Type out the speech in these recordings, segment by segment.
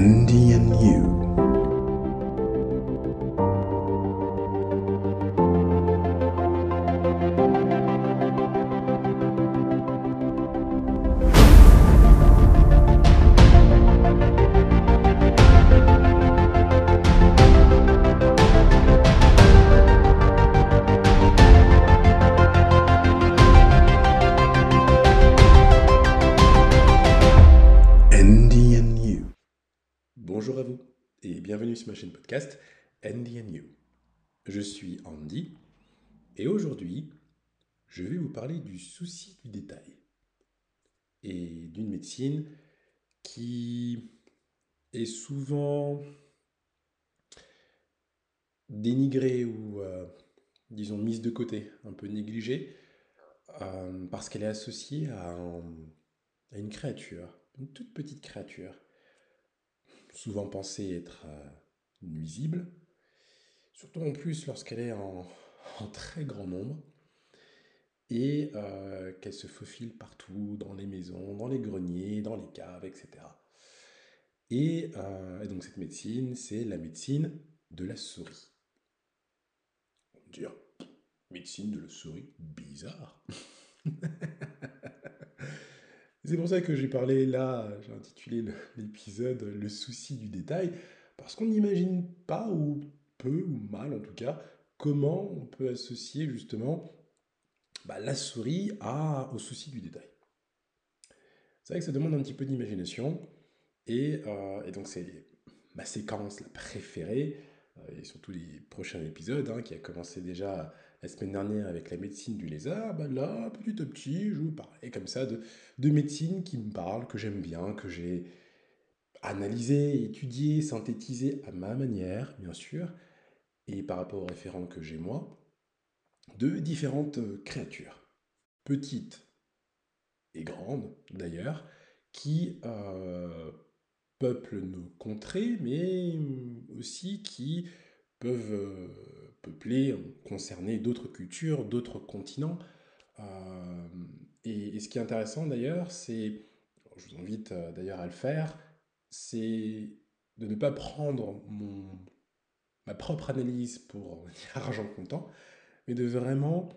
Andy and You. Parler du souci du détail et d'une médecine qui est souvent dénigrée ou euh, disons mise de côté, un peu négligée euh, parce qu'elle est associée à, un- à une créature, une toute petite créature souvent pensée être euh, nuisible, surtout en plus lorsqu'elle est en très grand nombre, et euh, qu'elle se faufile partout, dans les maisons, dans les greniers, dans les caves, etc. Et, euh, et donc cette médecine, c'est la médecine de la souris. On va dire, médecine de la souris, bizarre. C'est pour ça que j'ai parlé là, j'ai intitulé l'épisode Le souci du détail, parce qu'on n'imagine pas, ou peu, ou mal en tout cas, comment on peut associer justement bah, la souris à, au souci du détail. C'est vrai que ça demande un petit peu d'imagination, et, euh, et donc c'est ma séquence la préférée, euh, et surtout les prochains épisodes, hein, qui a commencé déjà la semaine dernière avec la médecine du lézard, bah là, petit à petit, je vous parlais comme ça de, de médecine qui me parle, que j'aime bien, que j'ai analysé, étudié, synthétisé à ma manière, bien sûr, et par rapport aux référents que j'ai moi, de différentes euh, créatures, petites et grandes d'ailleurs, qui euh, peuplent nos contrées, mais aussi qui peuvent euh, peupler, concerner d'autres cultures, d'autres continents. Euh, et, ce qui est intéressant d'ailleurs, c'est, je vous invite euh, d'ailleurs à le faire, c'est de ne pas prendre ma propre analyse pour argent comptant, mais de vraiment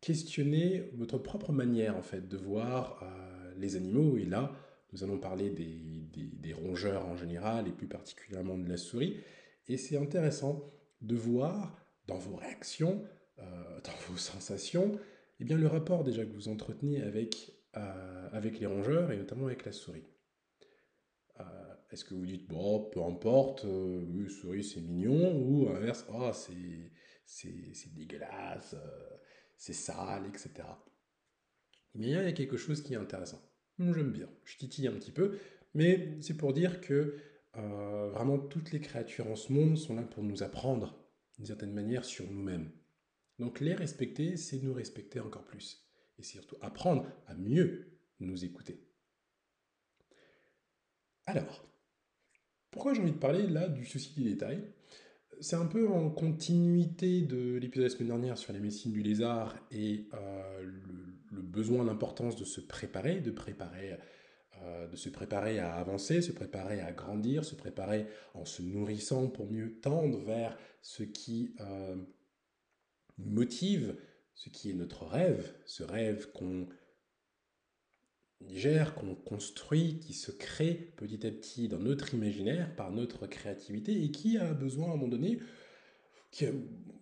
questionner votre propre manière en fait de voir euh, les animaux. Et là, nous allons parler des, des- rongeurs en général et plus particulièrement de la souris. Et c'est intéressant de voir dans vos réactions, euh, dans vos sensations, eh bien, le rapport déjà que vous entretenez avec, euh, avec les rongeurs et notamment avec la souris. Est-ce que vous dites, bon, peu importe, euh, souris c'est mignon, ou à oh, c'est, c'est, dégueulasse, euh, c'est sale, etc. Bien, il y a quelque chose qui est intéressant. J'aime bien, je titille un petit peu, mais c'est pour dire que euh, vraiment toutes les créatures en ce monde sont là pour nous apprendre, d'une certaine manière, sur nous-mêmes. Donc les respecter, c'est nous respecter encore plus. Et surtout apprendre à mieux nous écouter. Alors, pourquoi j'ai envie de parler là du souci du détail C'est un peu en continuité de l'épisode de la semaine dernière sur les médecines du lézard et euh, le, besoin, l'importance de se préparer, de préparer, euh, de se préparer à avancer, se préparer à grandir, se préparer en se nourrissant pour mieux tendre vers ce qui euh, motive, ce qui est notre rêve, ce rêve qu'on gère, qu'on construit, qui se crée petit à petit dans notre imaginaire, par notre créativité, et qui a besoin à un moment donné, qui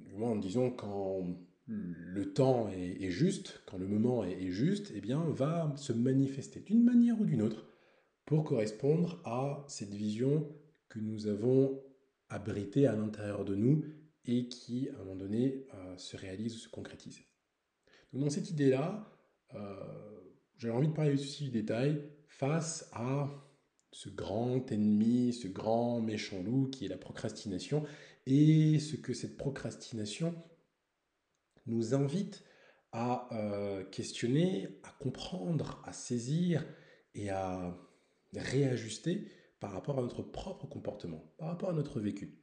du moins disons quand le temps est, juste, quand le moment est, est juste, eh bien va se manifester d'une manière ou d'une autre pour correspondre à cette vision que nous avons abritée à l'intérieur de nous et qui, à un moment donné, euh, se réalise ou se concrétise. Donc dans cette idée-là, euh, j'avais envie de parler souci du détail face à ce grand ennemi, ce grand méchant loup qui est la procrastination, et ce que cette procrastination nous invite à euh, questionner, à comprendre, à saisir et à réajuster par rapport à notre propre comportement, par rapport à notre vécu.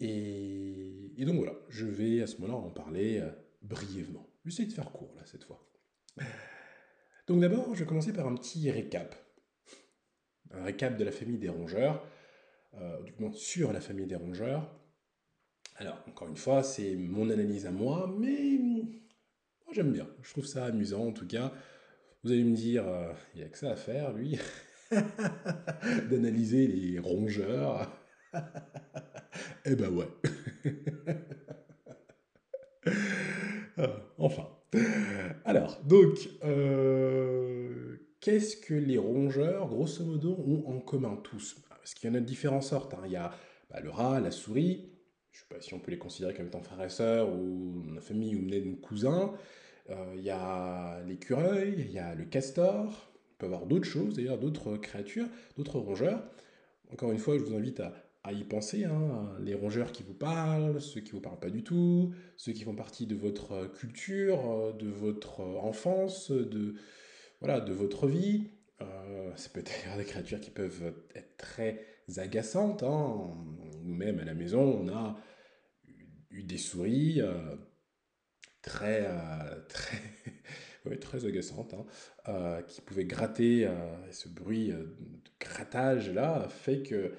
Et, et donc voilà, je vais à ce moment-là en parler euh, brièvement. J'essaie de faire court là cette fois. Donc d'abord, je vais commencer par un petit récap. un récap de la famille des rongeurs, du moins sur la famille des rongeurs. Alors, encore une fois, c'est mon analyse à moi, mais j'aime bien. Je trouve ça amusant, en tout cas. Vous allez me dire, il n'y a que ça à faire, lui, d'analyser les rongeurs. eh ben ouais. Ah, enfin. Alors, donc, euh, qu'est-ce que les rongeurs, grosso modo, ont en commun tous? Parce qu'il y en a de différentes sortes. Hein. Il y a bah, le rat, la souris, je ne sais pas si on peut les considérer comme étant frères et sœurs, ou une famille ou même cousins. Euh, il y a l'écureuil, il y a le castor, il peut avoir d'autres choses, d'ailleurs, d'autres créatures, d'autres rongeurs. Encore une fois, je vous invite à, y penser, hein, les rongeurs qui vous parlent, ceux qui vous parlent pas du tout, ceux qui font partie de votre culture, de votre enfance, de, voilà, de votre vie. Euh, ça peut être des créatures qui peuvent être très agaçantes. Hein. Nous-mêmes, à la maison, on a eu des souris euh, très, euh, très, très agaçantes, hein, euh, qui pouvaient gratter. ce bruit de grattage-là fait que,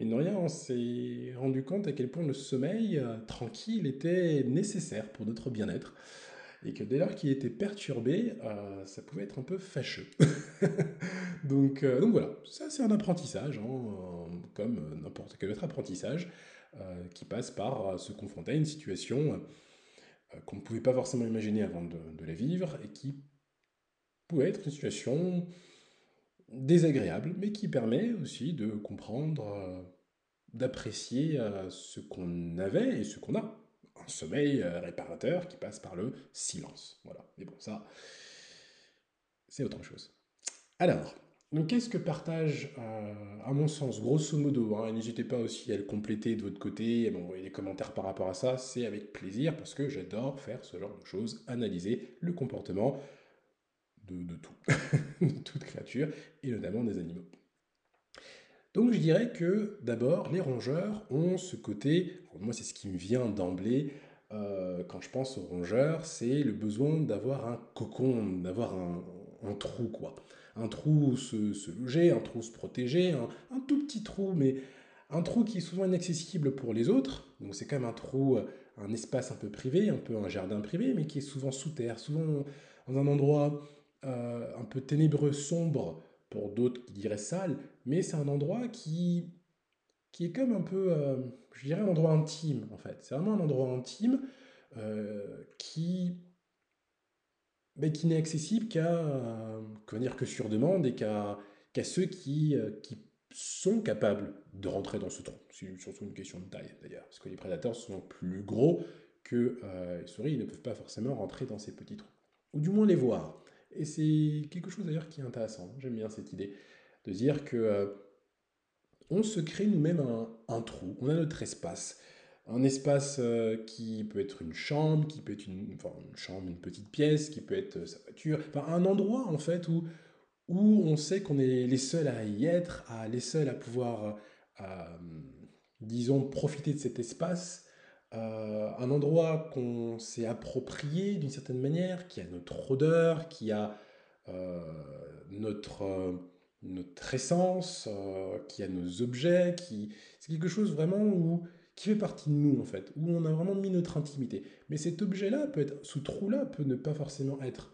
mine de rien, on s'est rendu compte à quel point le sommeil tranquille était nécessaire pour notre bien-être et que dès lors qu'il était perturbé, ça pouvait être un peu fâcheux. donc, donc voilà, ça c'est un apprentissage, hein, comme n'importe quel autre apprentissage. Euh, qui passe par euh, se confronter à une situation euh, qu'on ne pouvait pas forcément imaginer avant de, la vivre et qui pouvait être une situation désagréable, mais qui permet aussi de comprendre, d'apprécier ce qu'on avait et ce qu'on a. Un sommeil réparateur qui passe par le silence. Voilà. Mais bon, ça, c'est autre chose. Alors, donc qu'est-ce que partage, euh, à mon sens, grosso modo, hein, n'hésitez pas aussi à le compléter de votre côté, et m'envoyer des commentaires par rapport à ça, c'est avec plaisir, parce que j'adore faire ce genre de choses, analyser le comportement de, tout, de toute créature, et notamment des animaux. Donc je dirais que d'abord, les rongeurs ont ce côté, moi c'est ce qui me vient d'emblée, euh, quand je pense aux rongeurs, c'est le besoin d'avoir un cocon, d'avoir un, un trou, quoi un trou se, se loger, un trou se protéger, un, tout petit trou, mais un trou qui est souvent inaccessible pour les autres. Donc c'est quand même un trou, euh, un espace un peu privé, un peu un jardin privé, mais qui est souvent sous terre, souvent dans un endroit euh, un peu ténébreux, sombre, pour d'autres qui diraient sale, mais c'est un endroit qui, qui est comme un peu, euh, je dirais, un endroit intime en fait. C'est vraiment un endroit intime qui mais qui n'est accessible qu'à euh, dire que sur demande et qu'à ceux qui, euh, qui sont capables de rentrer dans ce trou. C'est surtout une question de taille d'ailleurs, parce que les prédateurs sont plus gros que euh, les souris, ils ne peuvent pas forcément rentrer dans ces petits trous. Ou du moins les voir. Et c'est quelque chose d'ailleurs qui est intéressant. J'aime bien cette idée de dire que on se crée nous-mêmes un, trou, on a notre espace. Un espace euh, qui peut être une chambre, qui peut être une, chambre, une petite pièce, qui peut être euh, sa voiture, enfin un endroit en fait où, où on sait qu'on est les seuls à y être, à, les seuls à pouvoir, euh, disons, profiter de cet espace, un endroit qu'on s'est approprié d'une certaine manière, qui a notre odeur, qui a notre, notre essence, qui a nos objets, qui c'est quelque chose vraiment où qui fait partie de nous en fait, où on a vraiment mis notre intimité. Mais cet objet-là peut être, ce trou-là peut ne pas forcément être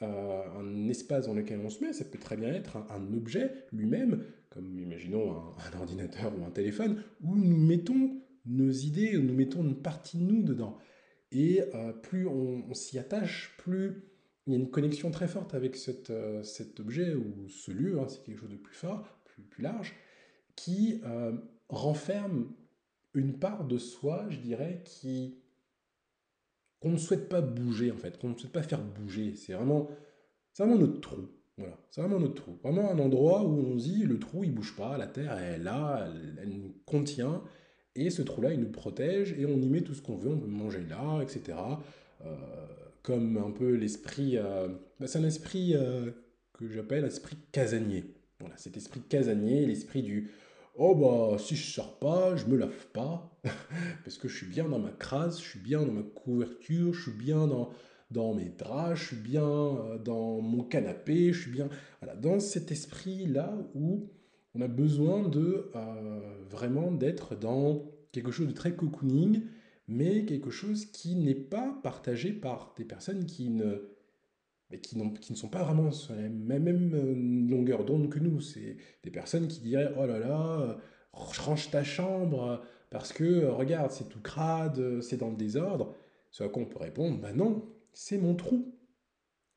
euh, un espace dans lequel on se met, ça peut très bien être un, objet lui-même, comme imaginons un, ordinateur ou un téléphone, où nous mettons nos idées, nous mettons une partie de nous dedans. Et euh, plus on, s'y attache, plus il y a une connexion très forte avec euh, cet objet ou ce lieu, hein, c'est quelque chose de plus fort, plus, large, qui renferme une part de soi, je dirais, qui qu'on ne souhaite pas bouger en fait, qu'on ne souhaite pas faire bouger. C'est vraiment, vraiment notre trou. Voilà, c'est vraiment notre trou. Vraiment un endroit où on dit le trou il bouge pas, la terre elle est là, elle, nous contient et ce trou-là il nous protège et on y met tout ce qu'on veut, on peut manger là, etc. Euh, comme un peu l'esprit, euh, bah, c'est un esprit euh, que j'appelle l'esprit casanier. Voilà, cet esprit casanier, l'esprit du Oh bah si je sors pas, je me lave pas, parce que je suis bien dans ma crasse, je suis bien dans ma couverture, je suis bien dans, dans mes draps, je suis bien dans mon canapé, je suis bien voilà, dans cet esprit-là où on a besoin de euh, vraiment d'être dans quelque chose de très cocooning, mais quelque chose qui n'est pas partagé par des personnes qui ne, qui, qui ne sont pas vraiment sur la même, euh, longueur d'onde que nous. C'est des personnes qui diraient Oh là là, range ta chambre parce que euh, regarde, c'est tout crade, c'est dans le désordre. Ce à quoi on peut répondre Bah non, c'est mon trou.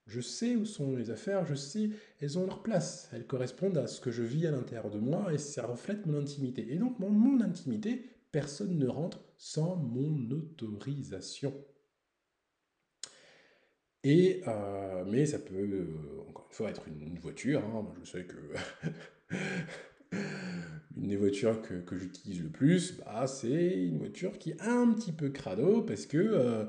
Je sais où sont les affaires, je sais, elles ont leur place, elles correspondent à ce que je vis à l'intérieur de moi et ça reflète mon intimité. Et donc, mon intimité, personne ne rentre sans mon autorisation. Et, euh, mais ça peut, euh, encore une fois, être une, voiture. Hein. je sais que une des voitures que, j'utilise le plus, bah, c'est une voiture qui est un petit peu crado parce que euh,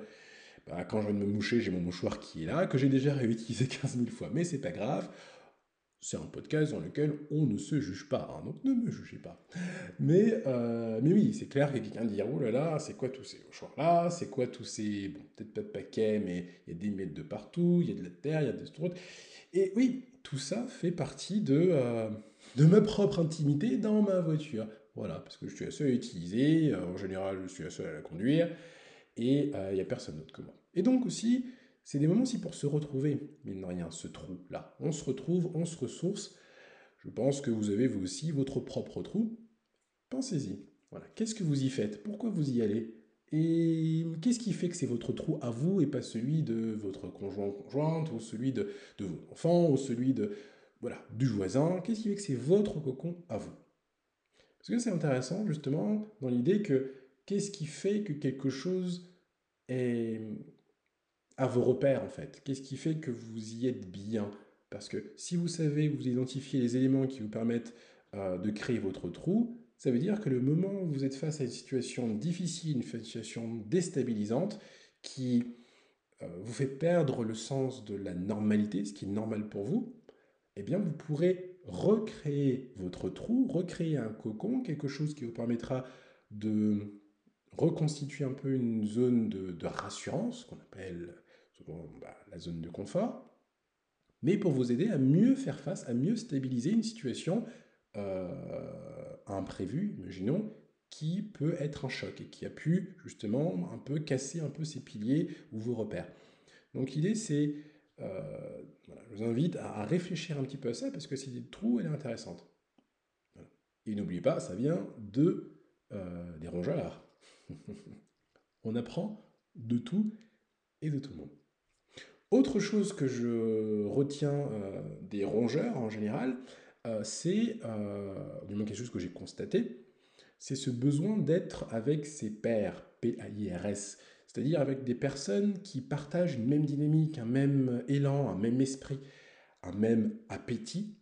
bah, quand je viens de me moucher, j'ai mon mouchoir qui est là, que j'ai déjà réutilisé 15 000 fois, mais c'est pas grave. C'est un podcast dans lequel on ne se juge pas, hein, donc ne me jugez pas. Mais, euh, mais oui, c'est clair que quelqu'un dit Oh là là, c'est quoi tous ces mouchoirs-là? C'est quoi tous ces. Bon, peut-être pas de paquets, mais il y a des mètres de partout, il y a de la terre, il y a des trucs. Et oui, tout ça fait partie de, euh, de ma propre intimité dans ma voiture. Voilà, parce que je suis seule à utiliser, euh, en général, je suis la seule à la conduire, et il n'y a personne d'autre que moi. Et donc aussi, c'est des moments aussi pour se retrouver, mine de rien, ce trou-là. On se retrouve, on se ressource. Je pense que vous avez vous aussi votre propre trou. Pensez-y. Voilà. Qu'est-ce que vous y faites? Pourquoi vous y allez? Et qu'est-ce qui fait que c'est votre trou à vous et pas celui de votre conjoint conjointe ou celui de, de vos enfants ou celui de voilà du voisin? Qu'est-ce qui fait que c'est votre cocon à vous? Parce que c'est intéressant justement dans l'idée que qu'est-ce qui fait que quelque chose est à vos repères en fait. Qu'est-ce qui fait que vous y êtes bien? Parce que si vous savez, vous identifiez les éléments qui vous permettent euh, de créer votre trou, ça veut dire que le moment où vous êtes face à une situation difficile, une situation déstabilisante, qui euh, vous fait perdre le sens de la normalité, ce qui est normal pour vous, eh bien vous pourrez recréer votre trou, recréer un cocon, quelque chose qui vous permettra de reconstituer un peu une zone de, de rassurance, qu'on appelle bah, la zone de confort, mais pour vous aider à mieux faire face, à mieux stabiliser une situation euh, imprévue, imaginons, qui peut être un choc et qui a pu justement un peu casser un peu ces piliers ou vos repères. Donc l'idée c'est, euh, je vous invite à, réfléchir un petit peu à ça parce que c'est des trous, elle est intéressante. Et n'oubliez pas, ça vient de euh, des rongeurs. On apprend de tout et de tout le monde. Autre chose que je retiens euh, des rongeurs en général, euh, c'est, euh, du moins quelque chose que j'ai constaté, c'est ce besoin d'être avec ses pairs, P-A-I-R-S, c'est-à-dire avec des personnes qui partagent une même dynamique, un même élan, un même esprit, un même appétit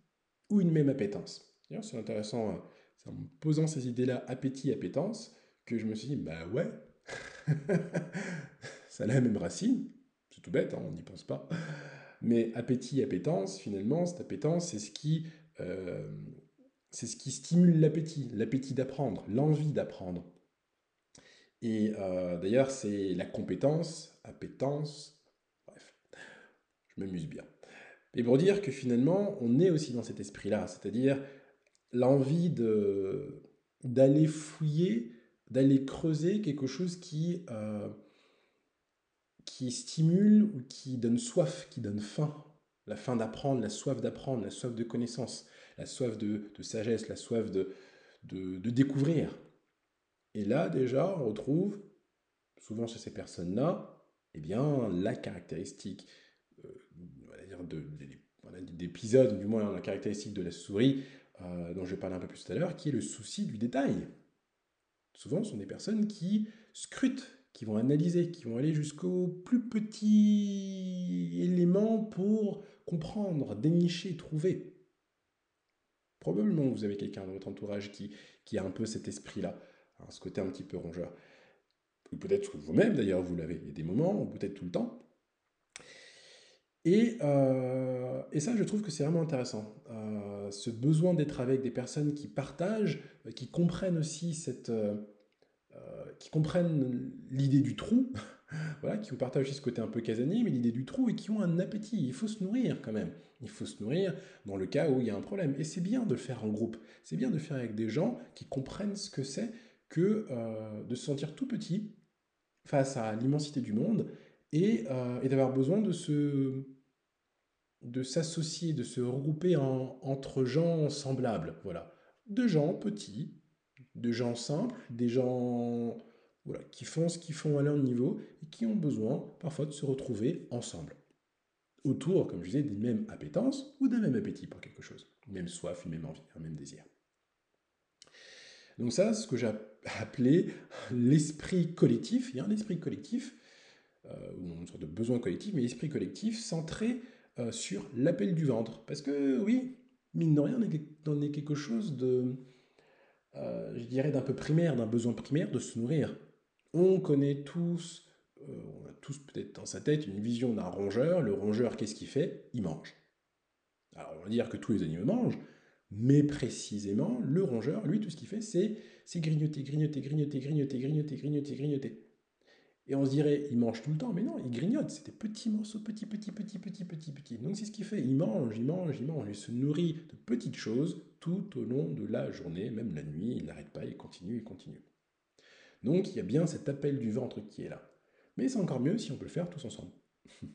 ou une même appétence. D'ailleurs, c'est intéressant, c'est en me posant ces idées-là, appétit, appétence, que je me suis dit, bah ouais, ça a la même racine, tout bête, hein, on n'y pense pas. Mais appétit, appétence, finalement, cette appétence, c'est ce qui, euh, c'est ce qui stimule l'appétit, l'appétit d'apprendre, l'envie d'apprendre. Et euh, d'ailleurs, c'est la compétence, appétence, bref, je m'amuse bien. Et pour dire que finalement, on est aussi dans cet esprit-là, c'est-à-dire l'envie d'aller fouiller, d'aller creuser quelque chose qui, euh, qui stimule ou qui donne soif, qui donne faim. La faim d'apprendre, la soif d'apprendre, la soif de connaissance, la soif de, sagesse, la soif de, de, découvrir. Et là, déjà, on retrouve, souvent chez ces personnes-là, eh bien, la caractéristique, euh, d'épisode, du moins la caractéristique de la souris, euh, dont je vais parler un peu plus tout à l'heure, qui est le souci du détail. Souvent, ce sont des personnes qui scrutent qui vont analyser, qui vont aller jusqu'au plus petit élément pour comprendre, dénicher, trouver. Probablement vous avez quelqu'un dans votre entourage qui, qui a un peu cet esprit-là, hein, ce côté un petit peu rongeur. Peut-être vous-même d'ailleurs, vous l'avez. Il y a des moments, ou peut-être tout le temps. Et, euh, et, ça, je trouve que c'est vraiment intéressant. Euh, ce besoin d'être avec des personnes qui partagent, qui comprennent aussi cette, euh, qui comprennent l'idée du trou, voilà, qui ont partagé ce côté un peu casanier, mais l'idée du trou, et qui ont un appétit. Il faut se nourrir quand même. Il faut se nourrir dans le cas où il y a un problème. Et c'est bien de le faire en groupe. C'est bien de le faire avec des gens qui comprennent ce que c'est que euh, de se sentir tout petit face à l'immensité du monde et, euh, et d'avoir besoin de se de s'associer, de se regrouper en, entre gens semblables, voilà, de gens petits, de gens simples, des gens qui font ce qu'ils font à leur niveau et qui ont besoin parfois de se retrouver ensemble. Autour, comme je disais, d'une même appétence ou d'un même appétit pour quelque chose, même soif, une même envie, un même désir. Donc ça, ce que j'ai appelé l'esprit collectif, il y a un esprit collectif, euh, une sorte de besoin collectif, mais l'esprit collectif centré euh, sur l'appel du ventre. Parce que oui, mine de rien, on est quelque chose de, euh, je dirais, d'un peu primaire, d'un besoin primaire de se nourrir. On connaît tous, euh, on a tous peut-être dans sa tête une vision d'un rongeur. Le rongeur, qu'est-ce qu'il fait? Il mange. Alors on va dire que tous les animaux mangent, mais précisément, le rongeur, lui, tout ce qu'il fait, c'est grignoter, grignoter, grignoter, grignoter, grignoter, grignoter, grignoter. Et on se dirait, il mange tout le temps, mais non, il grignote, c'est des petits morceaux, petits, petits, petits, petits, petits, petits. Donc c'est ce qu'il fait, il mange, il mange, il mange, il se nourrit de petites choses tout au long de la journée, même la nuit, il n'arrête pas, il continue, il continue. Donc il y a bien cet appel du ventre qui est là. Mais c'est encore mieux si on peut le faire tous ensemble.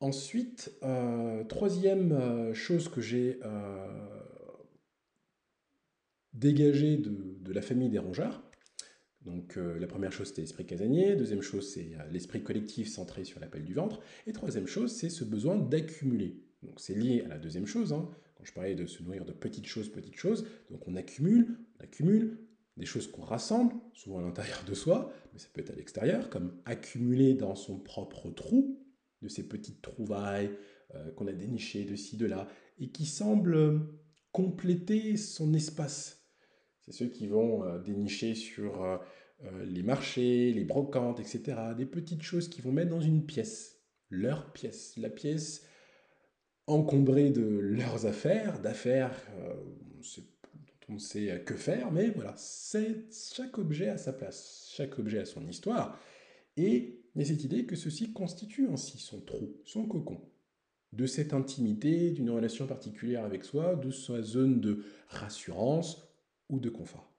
Ensuite, euh, troisième euh, chose que j'ai euh, dégagée de, la famille des rongeurs, donc la première chose, c'est l'esprit casanier. Deuxième chose, c'est l'esprit collectif centré sur l'appel du ventre. Et troisième chose, c'est ce besoin d'accumuler. Donc c'est lié à la deuxième chose. Hein. Je parlais de se nourrir de petites choses, petites choses, donc on accumule, on accumule des choses qu'on rassemble, souvent à l'intérieur de soi, mais ça peut être à l'extérieur, comme accumuler dans son propre trou, de ces petites trouvailles euh, qu'on a dénichées de ci, de là, et qui semblent compléter son espace. C'est ceux qui vont euh, dénicher sur euh, euh, les marchés, les brocantes, etc. Des petites choses qui vont mettre dans une pièce, leur pièce, la pièce encombrée de leurs affaires, d'affaires dont on sait que faire, mais voilà, chaque objet a sa place, chaque objet a son histoire, et il y a cette idée que ceci constitue ainsi son trou, son cocon, de cette intimité, d'une relation particulière avec soi, de sa zone de rassurance ou de confort.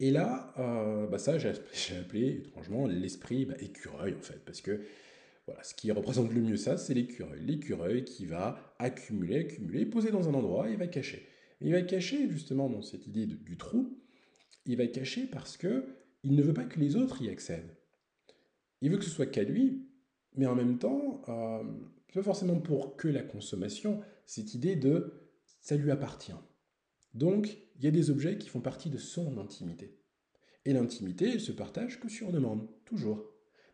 Et là, euh, bah ça, j'ai appelé étrangement l'esprit bah, écureuil, en fait, parce que voilà, ce qui représente le mieux ça, c'est l'écureuil. L'écureuil qui va accumuler, accumuler, poser dans un endroit, et va cacher. il va cacher, justement, dans cette idée du trou, il va cacher parce que il ne veut pas que les autres y accèdent. Il veut que ce soit qu'à lui, mais en même temps, euh, pas forcément pour que la consommation, cette idée de ça lui appartient. Donc, il y a des objets qui font partie de son intimité. Et l'intimité, se partage que sur demande, toujours.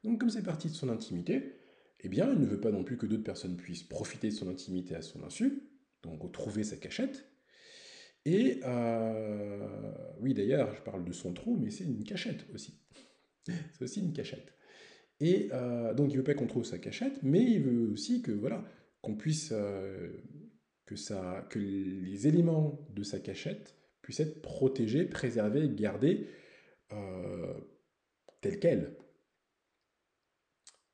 Donc, comme c'est partie de son intimité, eh bien, il ne veut pas non plus que d'autres personnes puissent profiter de son intimité à son insu, donc trouver sa cachette. Et, euh, oui, d'ailleurs, je parle de son trou, mais c'est une cachette aussi. c'est aussi une cachette. Et euh, donc, il veut pas qu'on trouve sa cachette, mais il veut aussi que, voilà, qu'on puisse euh, que, ça, que les éléments de sa cachette puissent être protégés, préservés, gardés tels quels.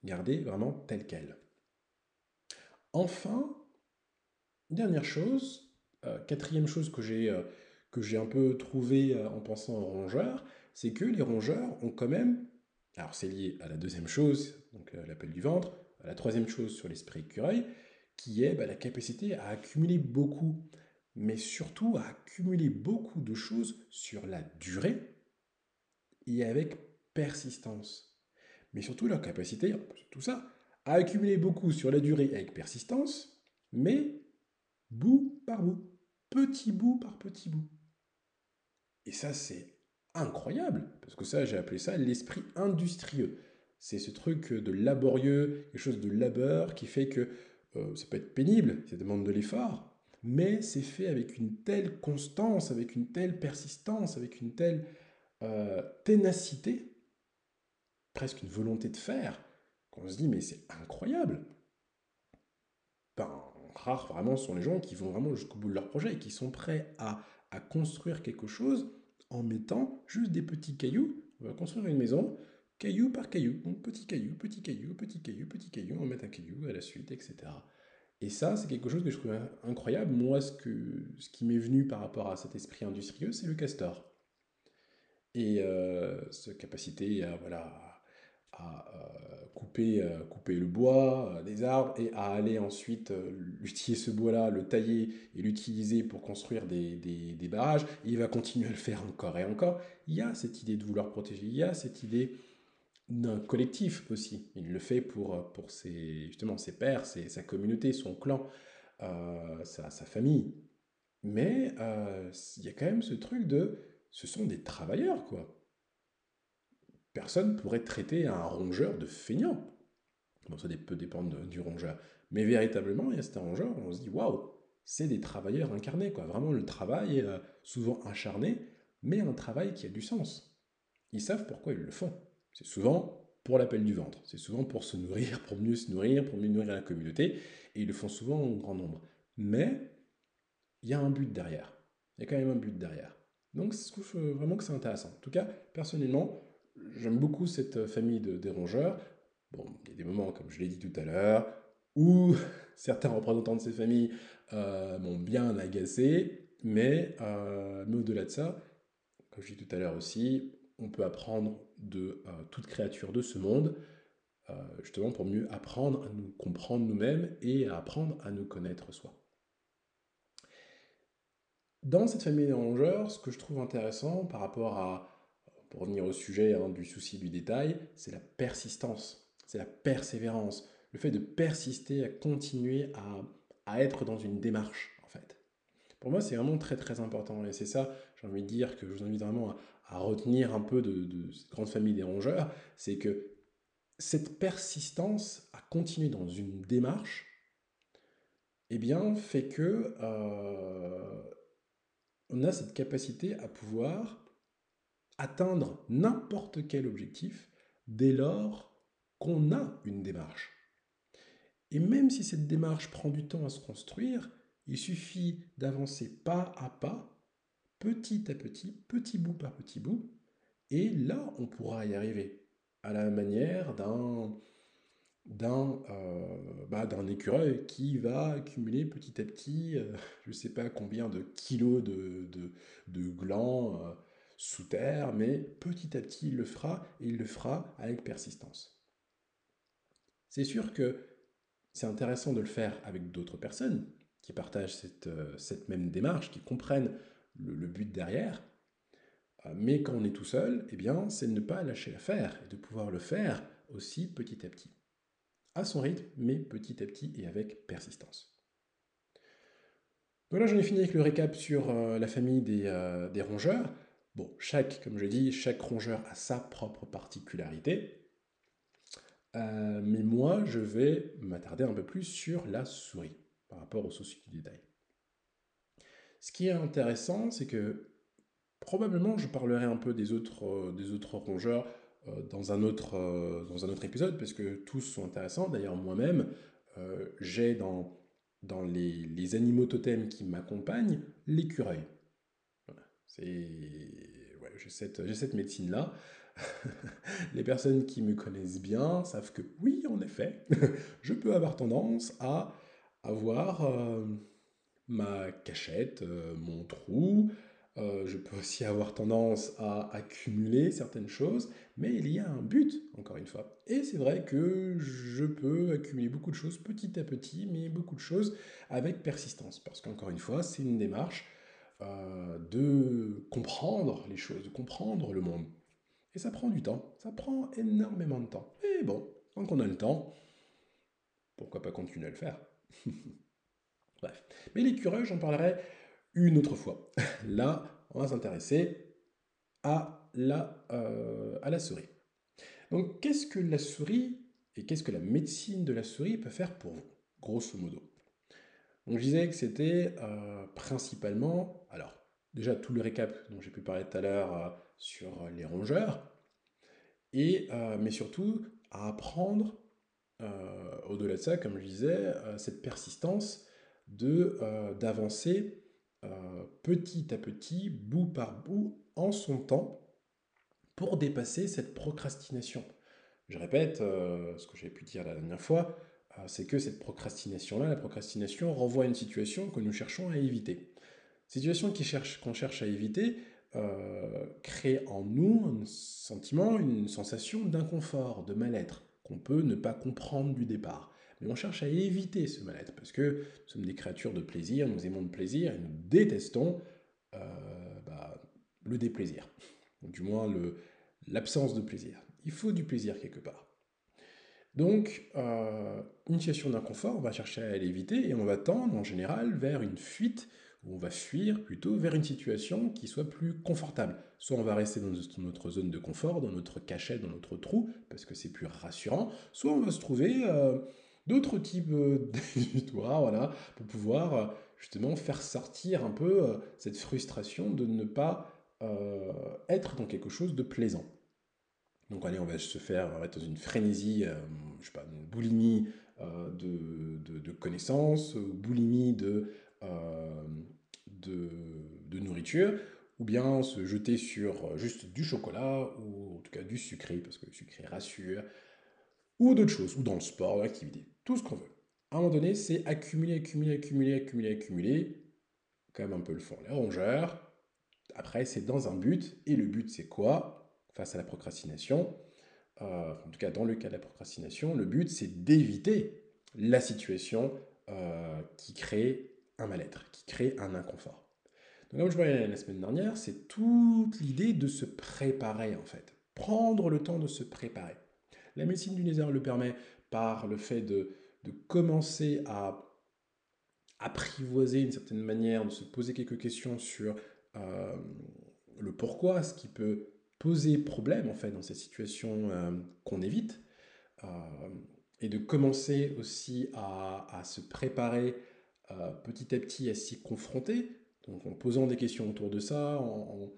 Gardés vraiment tels quels. Enfin, dernière chose, euh, quatrième chose que j'ai euh, que j'ai un peu trouvé en pensant aux rongeurs, c'est que les rongeurs ont quand même, alors c'est lié à la deuxième chose, donc l'appel du ventre, à la troisième chose sur l'esprit écureuil, qui est bah, la capacité à accumuler beaucoup, mais surtout à accumuler beaucoup de choses sur la durée et avec persistance. Mais surtout leur capacité, tout ça, à accumuler beaucoup sur la durée avec persistance, mais bout par bout, petit bout par petit bout. Et ça, c'est incroyable, parce que ça, j'ai appelé ça l'esprit industrieux. C'est ce truc de laborieux, quelque chose de labeur qui fait que euh, ça peut être pénible, ça demande de l'effort, mais c'est fait avec une telle constance, avec une telle persistance, avec une telle euh, ténacité, presque une volonté de faire, qu'on se dit mais c'est incroyable. Ben, rares vraiment sont les gens qui vont vraiment jusqu'au bout de leur projet et qui sont prêts à, à construire quelque chose en mettant juste des petits cailloux, On va construire une maison, caillou par caillou, petit caillou, petit caillou, petit caillou, petit caillou, on mettre un caillou à la suite, etc. Et ça, c'est quelque chose que je trouve incroyable. Moi, ce, que, ce qui m'est venu par rapport à cet esprit industrieux, c'est le castor. Et euh, cette capacité à, voilà, à euh, couper, euh, couper le bois des arbres et à aller ensuite utiliser ce bois-là, le tailler et l'utiliser pour construire des, des, des barrages. Il va continuer à le faire encore et encore. Il y a cette idée de vouloir protéger, il y a cette idée d'un collectif aussi. Il le fait pour, pour ses, justement ses pères, ses, sa communauté, son clan, euh, sa, sa, famille. Mais euh, il y a quand même ce truc de ce sont des travailleurs, quoi. Personne pourrait traiter un rongeur de feignant. Bon, ça peut dépendre du rongeur. Mais véritablement, il y a cet rongeur, on se dit waouh, c'est des travailleurs incarnés, quoi. Vraiment, le travail euh, souvent acharné, mais un travail qui a du sens. Ils savent pourquoi ils le font. C'est souvent pour l'appel du ventre, c'est souvent pour se nourrir, pour mieux se nourrir, pour mieux nourrir la communauté, et ils le font souvent en grand nombre. Mais il y a un but derrière. Il y a quand même un but derrière. Donc je trouve vraiment que c'est intéressant. En tout cas, personnellement, j'aime beaucoup cette famille de dérongeurs. Bon, il y a des moments, comme je l'ai dit tout à l'heure, où certains représentants de ces familles euh, m'ont bien agacé, mais, euh, au-delà de ça, comme je dis tout à l'heure aussi, on peut apprendre de euh, toute créature de ce monde, euh, justement pour mieux apprendre à nous comprendre nous-mêmes et à apprendre à nous connaître soi. Dans cette famille des rongeurs, ce que je trouve intéressant par rapport à, pour revenir au sujet hein, du souci du détail, c'est la persistance, c'est la persévérance, le fait de persister, à continuer à, à être dans une démarche, en fait. Pour moi, c'est vraiment très très important et c'est ça, j'ai envie de dire que je vous invite vraiment à, retenir un peu de, cette grande famille des rongeurs, c'est que cette persistance à continuer dans une démarche, eh bien, fait que euh, on a cette capacité à pouvoir atteindre n'importe quel objectif dès lors qu'on a une démarche. Et même si cette démarche prend du temps à se construire, il suffit d'avancer pas à pas petit à petit, petit bout par petit bout, et là, on pourra y arriver, à la manière d'un d'un euh, bah, écureuil qui va accumuler petit à petit, euh, je ne sais pas combien de kilos de, de, de glands euh, sous terre, mais petit à petit il le fera, et il le fera avec persistance. C'est sûr que c'est intéressant de le faire avec d'autres personnes qui partagent cette, cette même démarche, qui comprennent le, but derrière. Euh, mais quand on est tout seul, eh bien, c'est de ne pas lâcher l'affaire et de pouvoir le faire aussi petit à petit. À son rythme, mais petit à petit et avec persistance. Voilà, j'en ai fini avec le récap sur euh, la famille euh, des, rongeurs. Bon, chaque, comme je dis, chaque rongeur a sa propre particularité. mais moi, je vais m'attarder un peu plus sur la souris par rapport au souci du détail. Ce qui est intéressant, c'est que probablement je parlerai un peu des autres, euh, rongeurs euh, dans, un autre, euh, épisode, parce que tous sont intéressants. D'ailleurs, moi-même, j'ai dans, les, animaux totems qui m'accompagnent l'écureuil. Ouais, j'ai cette, cette médecine-là. les personnes qui me connaissent bien savent que oui, en effet, je peux avoir tendance à avoir ma cachette, euh, mon trou. Euh, je peux aussi avoir tendance à accumuler certaines choses, mais il y a un but, encore une fois. Et c'est vrai que je peux accumuler beaucoup de choses petit à petit, mais beaucoup de choses avec persistance, parce qu'encore une fois, c'est une démarche euh, de comprendre les choses, de comprendre le monde. Et ça prend du temps, ça prend énormément de temps. Et bon, tant qu'on a le temps, pourquoi pas continuer à le faire? Bref. Mais l'écureuil, j'en parlerai une autre fois. Là, on va s'intéresser à, la, euh, à la souris. Donc, qu'est-ce que la souris et qu'est-ce que la médecine de la souris peut faire pour vous, grosso modo? Donc, je disais que c'était euh, principalement, alors, déjà tout le récap dont j'ai pu parler tout à l'heure euh, sur les rongeurs, et, mais surtout à apprendre, au-delà de ça, comme je disais, cette persistance de euh, d'avancer euh, petit à petit, bout par bout, en son temps, pour dépasser cette procrastination. Je répète euh, ce que j'avais pu dire la dernière fois, euh, c'est que cette procrastination-là, la procrastination renvoie à une situation que nous cherchons à éviter. Situation qu'on cherche, cherche à éviter euh, crée en nous un sentiment, une sensation d'inconfort, de mal-être, qu'on peut ne pas comprendre du départ. Mais on cherche à éviter ce mal-être, parce que nous sommes des créatures de plaisir, nous aimons le plaisir, et nous détestons bah, le déplaisir, ou du moins l'absence de plaisir. Il faut du plaisir quelque part. Donc, euh, une situation d'inconfort, on va chercher à l'éviter et on va tendre en général vers une fuite, on va fuir plutôt vers une situation qui soit plus confortable. Soit on va rester dans notre zone de confort, dans notre cachette, dans notre trou, parce que c'est plus rassurant, soit on va se trouver euh, d'autres types euh, d'histoires, voilà, pour pouvoir euh, justement faire sortir un peu cette frustration de ne pas être dans quelque chose de plaisant. Donc allez, on va se faire être dans une frénésie, je sais pas, une boulimie euh, de, de, connaissances, boulimie euh, de, nourriture, ou bien se jeter sur juste du chocolat, ou en tout cas du sucré, parce que le sucré rassure, ou d'autres choses, ou dans le sport, l'activité, tout ce qu'on veut. À un moment donné, c'est accumuler, accumuler, accumuler, accumuler, accumuler, comme un peu le fond les rongeurs. Après, c'est dans un but, et le but, c'est quoi? Face à la procrastination, euh, en tout cas dans le cas de la procrastination, le but c'est d'éviter la situation euh, qui crée un mal-être, qui crée un inconfort. Donc comme je parlais la semaine dernière, c'est toute l'idée de se préparer en fait, prendre le temps de se préparer. La médecine du lézard le permet par le fait de, commencer à apprivoiser une certaine manière, de se poser quelques questions sur euh, le pourquoi, ce qui peut poser problème en fait dans cette situation euh, qu'on évite euh, et de commencer aussi à, se préparer petit à petit à s'y confronter, donc en posant des questions autour de ça, en,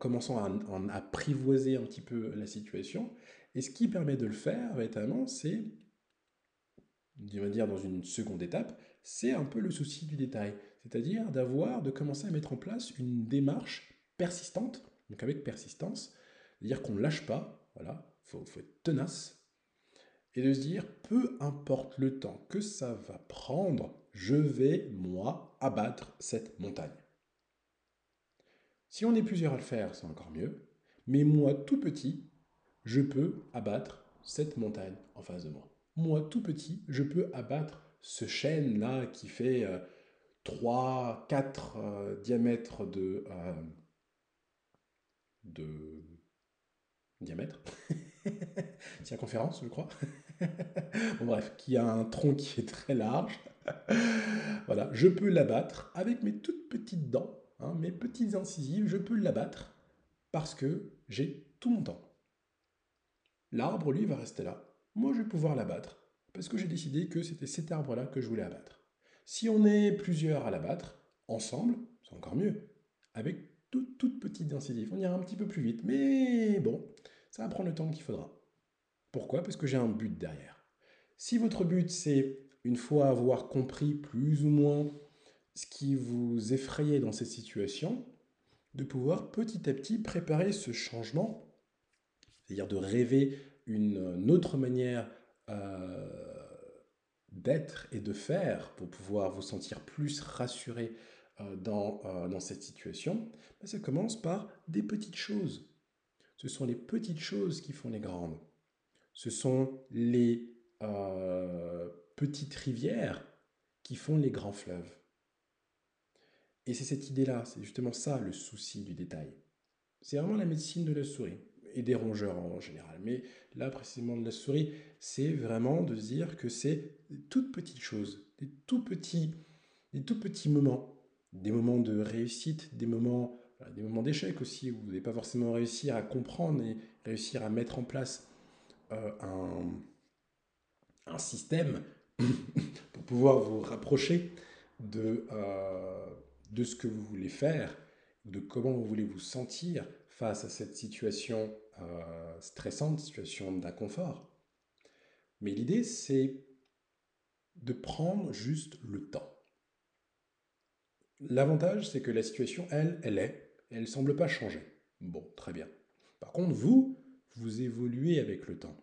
commençant à, apprivoiser un petit peu la situation. Et ce qui permet de le faire véritablement, c'est, on va dire dans une seconde étape, c'est un peu le souci du détail, c'est-à-dire d'avoir, de commencer à mettre en place une démarche persistante donc avec persistance, c'est-à-dire qu'on ne lâche pas, voilà, il faut, faut, être tenace, et de se dire, peu importe le temps que ça va prendre, je vais, moi, abattre cette montagne. Si on est plusieurs à le faire, c'est encore mieux, mais moi, tout petit, je peux abattre cette montagne en face de moi. Moi, tout petit, je peux abattre ce chêne-là qui fait 3, 4 diamètres de... Euh, de diamètre, circonférence, je crois. bon, bref, qui a un tronc qui est très large. voilà, je peux l'abattre avec mes toutes petites dents, hein, mes petites incisives, je peux l'abattre parce que j'ai tout mon temps. L'arbre, lui, va rester là. Moi, je vais pouvoir l'abattre parce que j'ai décidé que c'était cet arbre-là que je voulais abattre. Si on est plusieurs à l'abattre, ensemble, c'est encore mieux. Avec toute, toute petite incisive. On ira un petit peu plus vite, mais bon, ça va prendre le temps qu'il faudra. Pourquoi? Parce que j'ai un but derrière. Si votre but, c'est, une fois avoir compris plus ou moins ce qui vous effrayait dans cette situation, de pouvoir petit à petit préparer ce changement, c'est-à-dire de rêver une autre manière euh, d'être et de faire pour pouvoir vous sentir plus rassuré euh, dans, euh, dans cette situation, ben, ça commence par des petites choses. Ce sont les petites choses qui font les grandes. Ce sont les petites rivières qui font les grands fleuves. Et c'est cette idée-là, c'est justement ça le souci du détail. C'est vraiment la médecine de la souris et des rongeurs en général. Mais là, précisément de la souris, c'est vraiment de dire que c'est toutes petites choses, des tout petits, des tout petits moments des moments de réussite, des moments, des moments d'échec aussi, où vous n'allez pas forcément réussir à comprendre et réussir à mettre en place euh, un, système pour pouvoir vous rapprocher de, euh, de ce que vous voulez faire, de comment vous voulez vous sentir face à cette situation stressante, situation d'inconfort. Mais l'idée, c'est de prendre juste le temps. L'avantage, c'est que la situation, elle, elle est, elle ne semble pas changer. Bon, très bien. Par contre, vous, vous évoluez avec le temps.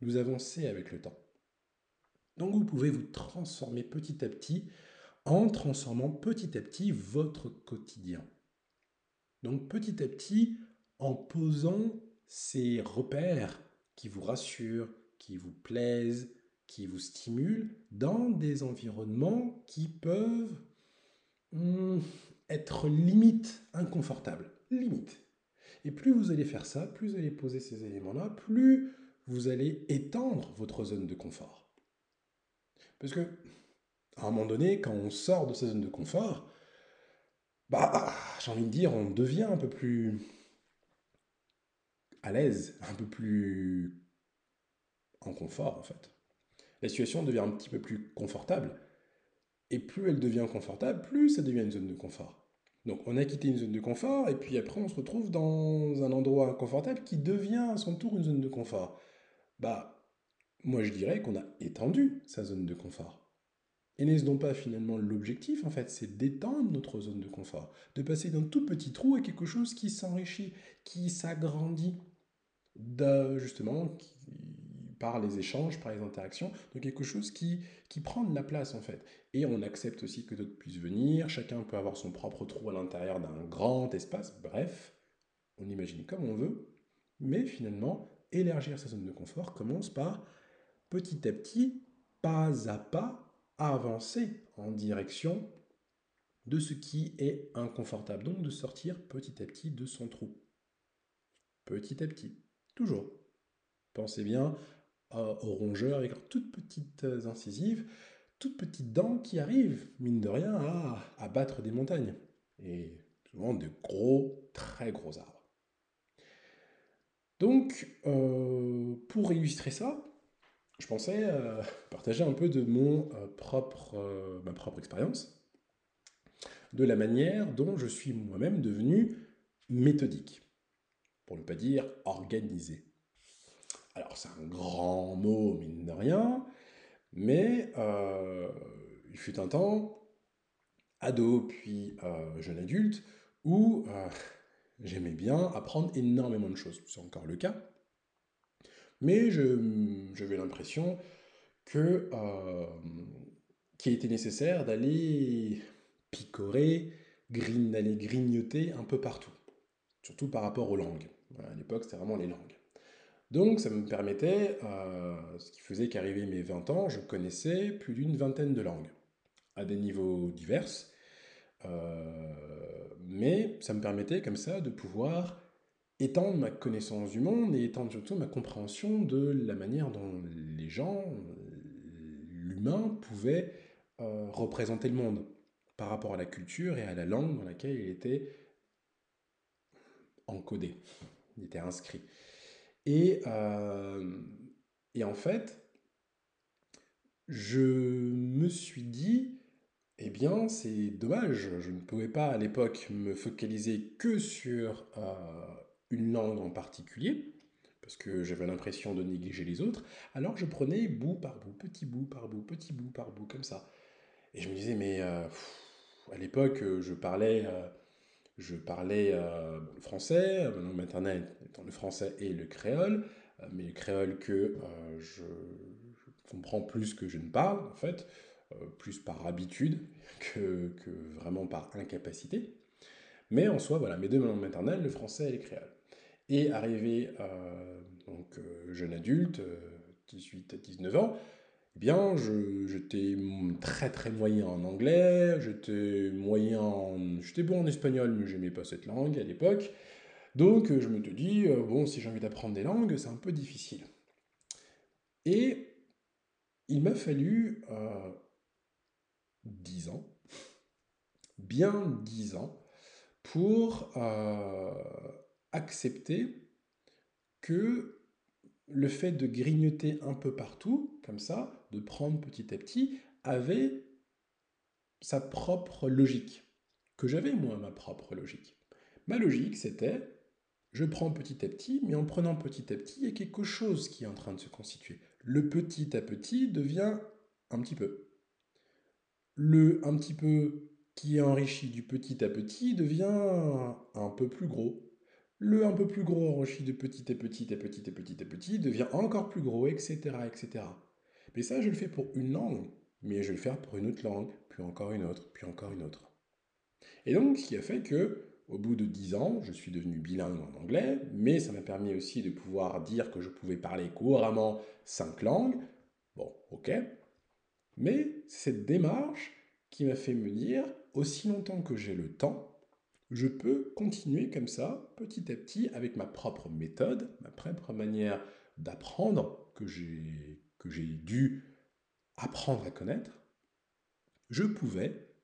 Vous avancez avec le temps. Donc vous pouvez vous transformer petit à petit en transformant petit à petit votre quotidien. Donc petit à petit, en posant ces repères qui vous rassurent, qui vous plaisent, qui vous stimulent dans des environnements qui peuvent hmm, être limite inconfortables. Limite. Et plus vous allez faire ça, plus vous allez poser ces éléments-là, plus vous allez étendre votre zone de confort. Parce que, à un moment donné, quand on sort de sa zone de confort, bah, j'ai envie de dire, on devient un peu plus à l'aise, un peu plus en confort, en fait. La situation devient un petit peu plus confortable. Et plus elle devient confortable, plus ça devient une zone de confort. Donc on a quitté une zone de confort, et puis après on se retrouve dans un endroit inconfortable qui devient à son tour une zone de confort. Bah, moi je dirais qu'on a étendu sa zone de confort. Et n'est-ce donc pas finalement l'objectif, en fait, c'est d'étendre notre zone de confort, de passer d'un tout petit trou à quelque chose qui s'enrichit, qui s'agrandit, justement, par les échanges, par les interactions, de quelque chose qui prend de la place, en fait. Et on accepte aussi que d'autres puissent venir, chacun peut avoir son propre trou à l'intérieur d'un grand espace, bref, on imagine comme on veut, mais finalement, élargir sa zone de confort commence par, petit à petit, pas à pas, avancer en direction de ce qui est inconfortable. Donc de sortir petit à petit de son trou. Petit à petit. Toujours. Pensez bien au rongeur avec leurs toutes petites incisives, toutes petites dents qui arrivent, mine de rien, à, abattre des montagnes. Et souvent de gros, très gros arbres. Donc, euh, pour illustrer ça, je pensais euh, partager un peu de mon euh, propre, euh, ma propre expérience, de la manière dont je suis moi-même devenu méthodique, pour ne pas dire organisé. Alors c'est un grand mot, mine de rien, mais il fut un temps, ado puis jeune adulte, où j'aimais bien apprendre énormément de choses. C'est encore le cas. Mais j'avais l'impression que euh, qu'il était nécessaire d'aller picorer, d'aller grignoter un peu partout, surtout par rapport aux langues. À l'époque, c'était vraiment les langues. Donc ça me permettait, euh, ce qui faisait qu'arrivé mes 20 ans, je connaissais plus d'une vingtaine de langues, à des niveaux divers. Euh, mais ça me permettait comme ça de pouvoir étendre ma connaissance du monde et étendre surtout ma compréhension de la manière dont les gens, l'humain, pouvait euh, représenter le monde par rapport à la culture et à la langue dans laquelle il était encodé, il était inscrit. Et, euh, en fait, je me suis dit, eh bien, c'est dommage, je ne pouvais pas à l'époque me focaliser que sur euh, une langue en particulier, parce que j'avais l'impression de négliger les autres, alors je prenais bout par bout, petit bout par bout, petit bout par bout, comme ça. Et je me disais, mais euh, à l'époque, euh, je parlais, euh, je parlais le français, ma langue maternelle étant le français et le créole, mais le créole que je, comprends plus que je ne parle, en fait, plus par habitude que, que vraiment par incapacité. Mais en soi, voilà, mes deux langues maternelles, le français et le créole. Et arrivé euh, donc, euh, jeune adulte, 18 à 19 ans, eh bien, j'étais très très moyen en anglais, j'étais moyen J'étais bon en espagnol, mais j'aimais pas cette langue à l'époque. Donc je me te dis, euh, bon, si j'ai envie d'apprendre des langues, c'est un peu difficile. Et il m'a fallu euh, 10 ans, bien 10 ans, pour accepter que le fait de grignoter un peu partout, comme ça, de prendre petit à petit, avait sa propre logique. Que j'avais, moi, ma propre logique. Ma logique, c'était, je prends petit à petit, mais en prenant petit à petit, il y a quelque chose qui est en train de se constituer. Le petit à petit devient un petit peu. Le un petit peu qui est enrichi du petit à petit devient un peu plus gros Le un peu plus gros enrichi de petit et petit et petit et petit et petit devient encore plus gros, etc., etc. Mais ça, je le fais pour une langue, mais je vais le faire pour une autre langue, puis encore une autre, puis encore une autre. Et donc, ce qui a fait que, au bout de dix ans, je suis devenu bilingue en anglais, mais ça m'a permis aussi de pouvoir dire que je pouvais parler couramment cinq langues. Bon, ok. Mais cette démarche qui m'a fait me dire, aussi longtemps que j'ai le temps, je peux continuer comme ça, petit à petit, avec ma propre méthode, ma propre manière d'apprendre que j'ai dû apprendre à connaître, je pouvais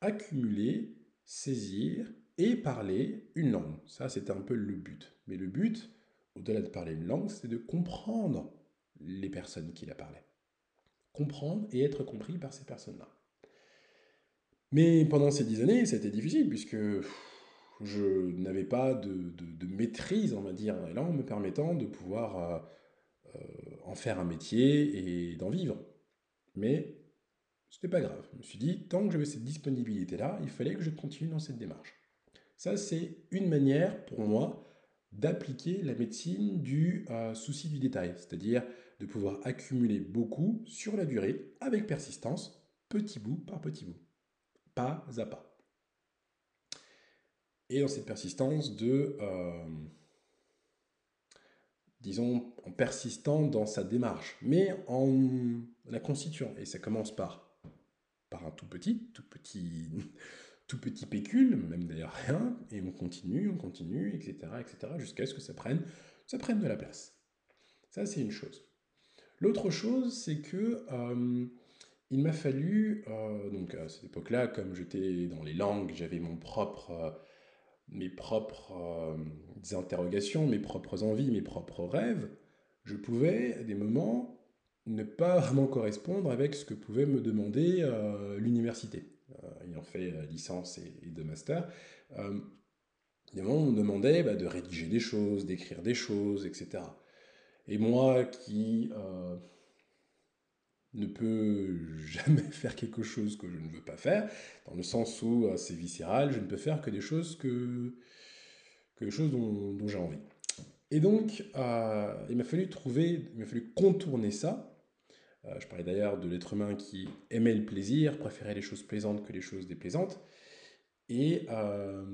accumuler, saisir et parler une langue. Ça, c'était un peu le but. Mais le but, au-delà de parler une langue, c'est de comprendre les personnes qui la parlaient. Comprendre et être compris par ces personnes-là. Mais pendant ces dix années, c'était difficile puisque je n'avais pas de, maîtrise, on va dire, et là, en me permettant de pouvoir euh, euh, en faire un métier et d'en vivre. Mais ce n'était pas grave. Je me suis dit, tant que j'avais cette disponibilité-là, il fallait que je continue dans cette démarche. Ça, c'est une manière pour moi d'appliquer la médecine du euh, souci du détail, c'est-à-dire de pouvoir accumuler beaucoup sur la durée avec persistance, petit bout par petit bout, pas à pas. Et dans cette persistance de, euh, disons, en persistant dans sa démarche, mais en la constituant. Et ça commence par par un tout petit, tout petit, tout petit pécule, même d'ailleurs rien, et on continue, on continue, etc., etc., jusqu'à ce que ça prenne, ça prenne de la place. Ça, c'est une chose. L'autre chose, c'est que euh, il m'a fallu, euh, donc à cette époque-là, comme j'étais dans les langues, j'avais mon propre, euh, mes propres interrogations, mes propres envies, mes propres rêves, je pouvais, à des moments, ne pas vraiment correspondre avec ce que pouvait me demander euh, l'université. Euh, ayant fait euh, licence et, de master, euh, on me demandait bah, de rédiger des choses, d'écrire des choses, etc. Et moi qui ne peux jamais faire quelque chose que je ne veux pas faire, dans le sens où c'est viscéral, je ne peux faire que des choses que, des choses dont, j'ai envie. Et donc, il m'a fallu trouver, il m'a fallu contourner ça euh, je parlais d'ailleurs de l'être humain qui aimait le plaisir, préférait les choses plaisantes que les choses déplaisantes. Et, euh,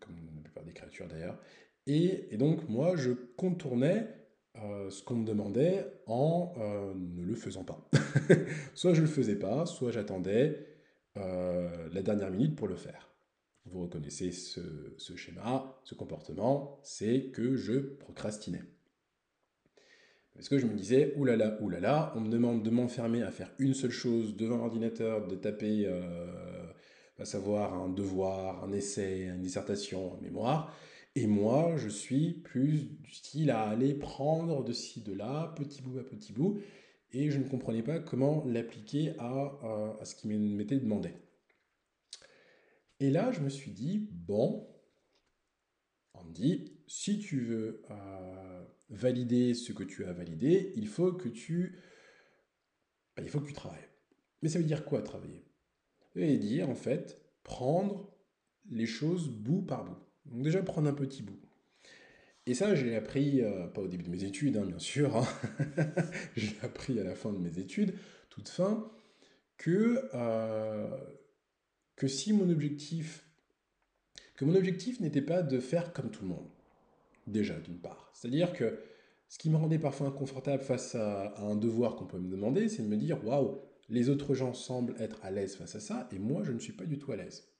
comme la plupart des créatures d'ailleurs. Et, donc, moi, je contournais euh, ce qu'on me demandait en ne le faisant pas. soit je ne le faisais pas, soit j'attendais la dernière minute pour le faire. Vous reconnaissez ce schéma, ce comportement, c'est que je procrastinais. Parce que je me disais, oulala, oulala, on me demande de m'enfermer à faire une seule chose devant l'ordinateur, de taper, euh, à savoir un devoir, un essai, une dissertation, un mémoire. Et moi, je suis plus du style à aller prendre de ci, de là, petit bout à petit bout. Et je ne comprenais pas comment l'appliquer à, ce qui m'était demandé. Et là, je me suis dit, bon, on me dit, si tu veux euh, valider ce que tu as validé, il faut que tu, il faut que tu travailles. Mais ça veut dire quoi travailler? Ça veut dire en fait prendre les choses bout par bout. Donc déjà prendre un petit bout. Et ça, j'ai appris, euh, pas au début de mes études, hein, bien sûr, hein. j'ai appris à la fin de mes études, toute fin, que, euh, que si mon objectif, que mon objectif n'était pas de faire comme tout le monde, déjà, d'une part. C'est-à-dire que ce qui me rendait parfois inconfortable face à, un devoir qu'on peut me demander, c'est de me dire waouh, les autres gens semblent être à l'aise face à ça, et moi, je ne suis pas du tout à l'aise.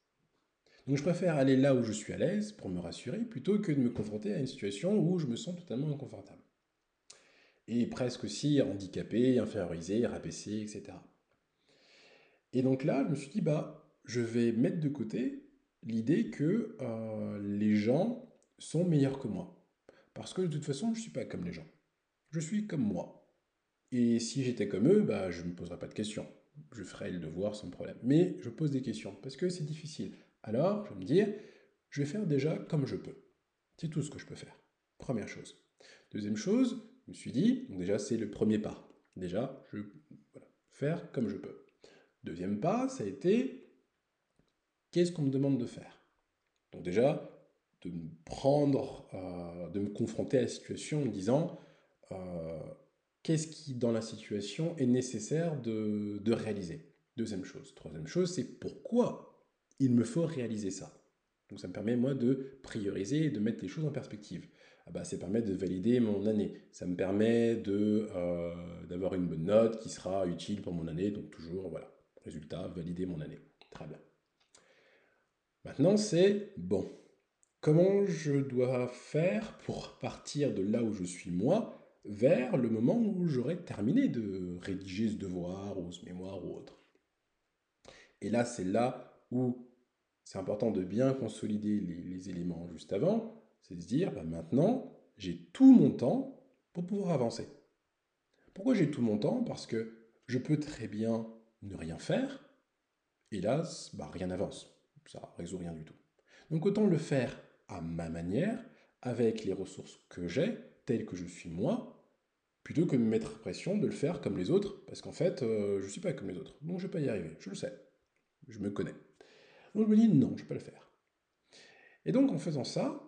Donc je préfère aller là où je suis à l'aise pour me rassurer, plutôt que de me confronter à une situation où je me sens totalement inconfortable. Et presque aussi handicapé, infériorisé, rabaissé, etc. Et donc là, je me suis dit, bah, je vais mettre de côté l'idée que euh, les gens sont meilleurs que moi. Parce que de toute façon, je ne suis pas comme les gens. Je suis comme moi. Et si j'étais comme eux, bah, je ne me poserais pas de questions. Je ferais le devoir sans problème. Mais je pose des questions parce que c'est difficile. Alors, je vais me dire, je vais faire déjà comme je peux. C'est tout ce que je peux faire. Première chose. Deuxième chose, je me suis dit, déjà c'est le premier pas. Déjà, je voilà, faire comme je peux. Deuxième pas, ça a été, qu'est-ce qu'on me demande de faire? Donc déjà, de me prendre, euh, de me confronter à la situation en me disant euh, qu'est-ce qui, dans la situation, est nécessaire de réaliser? Deuxième chose. Troisième chose, c'est pourquoi? Il me faut réaliser ça. Donc ça me permet, moi, de prioriser et de mettre les choses en perspective. Ah bah, ça permet de valider mon année. Ça me permet de, euh, d'avoir une bonne note qui sera utile pour mon année. Donc toujours, voilà, résultat, valider mon année. Très bien. Maintenant, c'est bon. Comment je dois faire pour partir de là où je suis moi vers le moment où j'aurai terminé de rédiger ce devoir ou ce mémoire ou autre? Et là, c'est là où c'est important de bien consolider les, éléments juste avant, c'est de se dire, bah, maintenant, j'ai tout mon temps pour pouvoir avancer. Pourquoi j'ai tout mon temps? Parce que je peux très bien ne rien faire, là, bah, rien n'avance. Ça résout rien du tout. Donc autant le faire à ma manière, avec les ressources que j'ai, telles que je suis moi, plutôt que de me mettre pression de le faire comme les autres, parce qu'en fait, euh, je ne suis pas comme les autres, donc je ne vais pas y arriver, je le sais, je me connais. Donc je me dis non, je vais pas le faire. Et donc en faisant ça,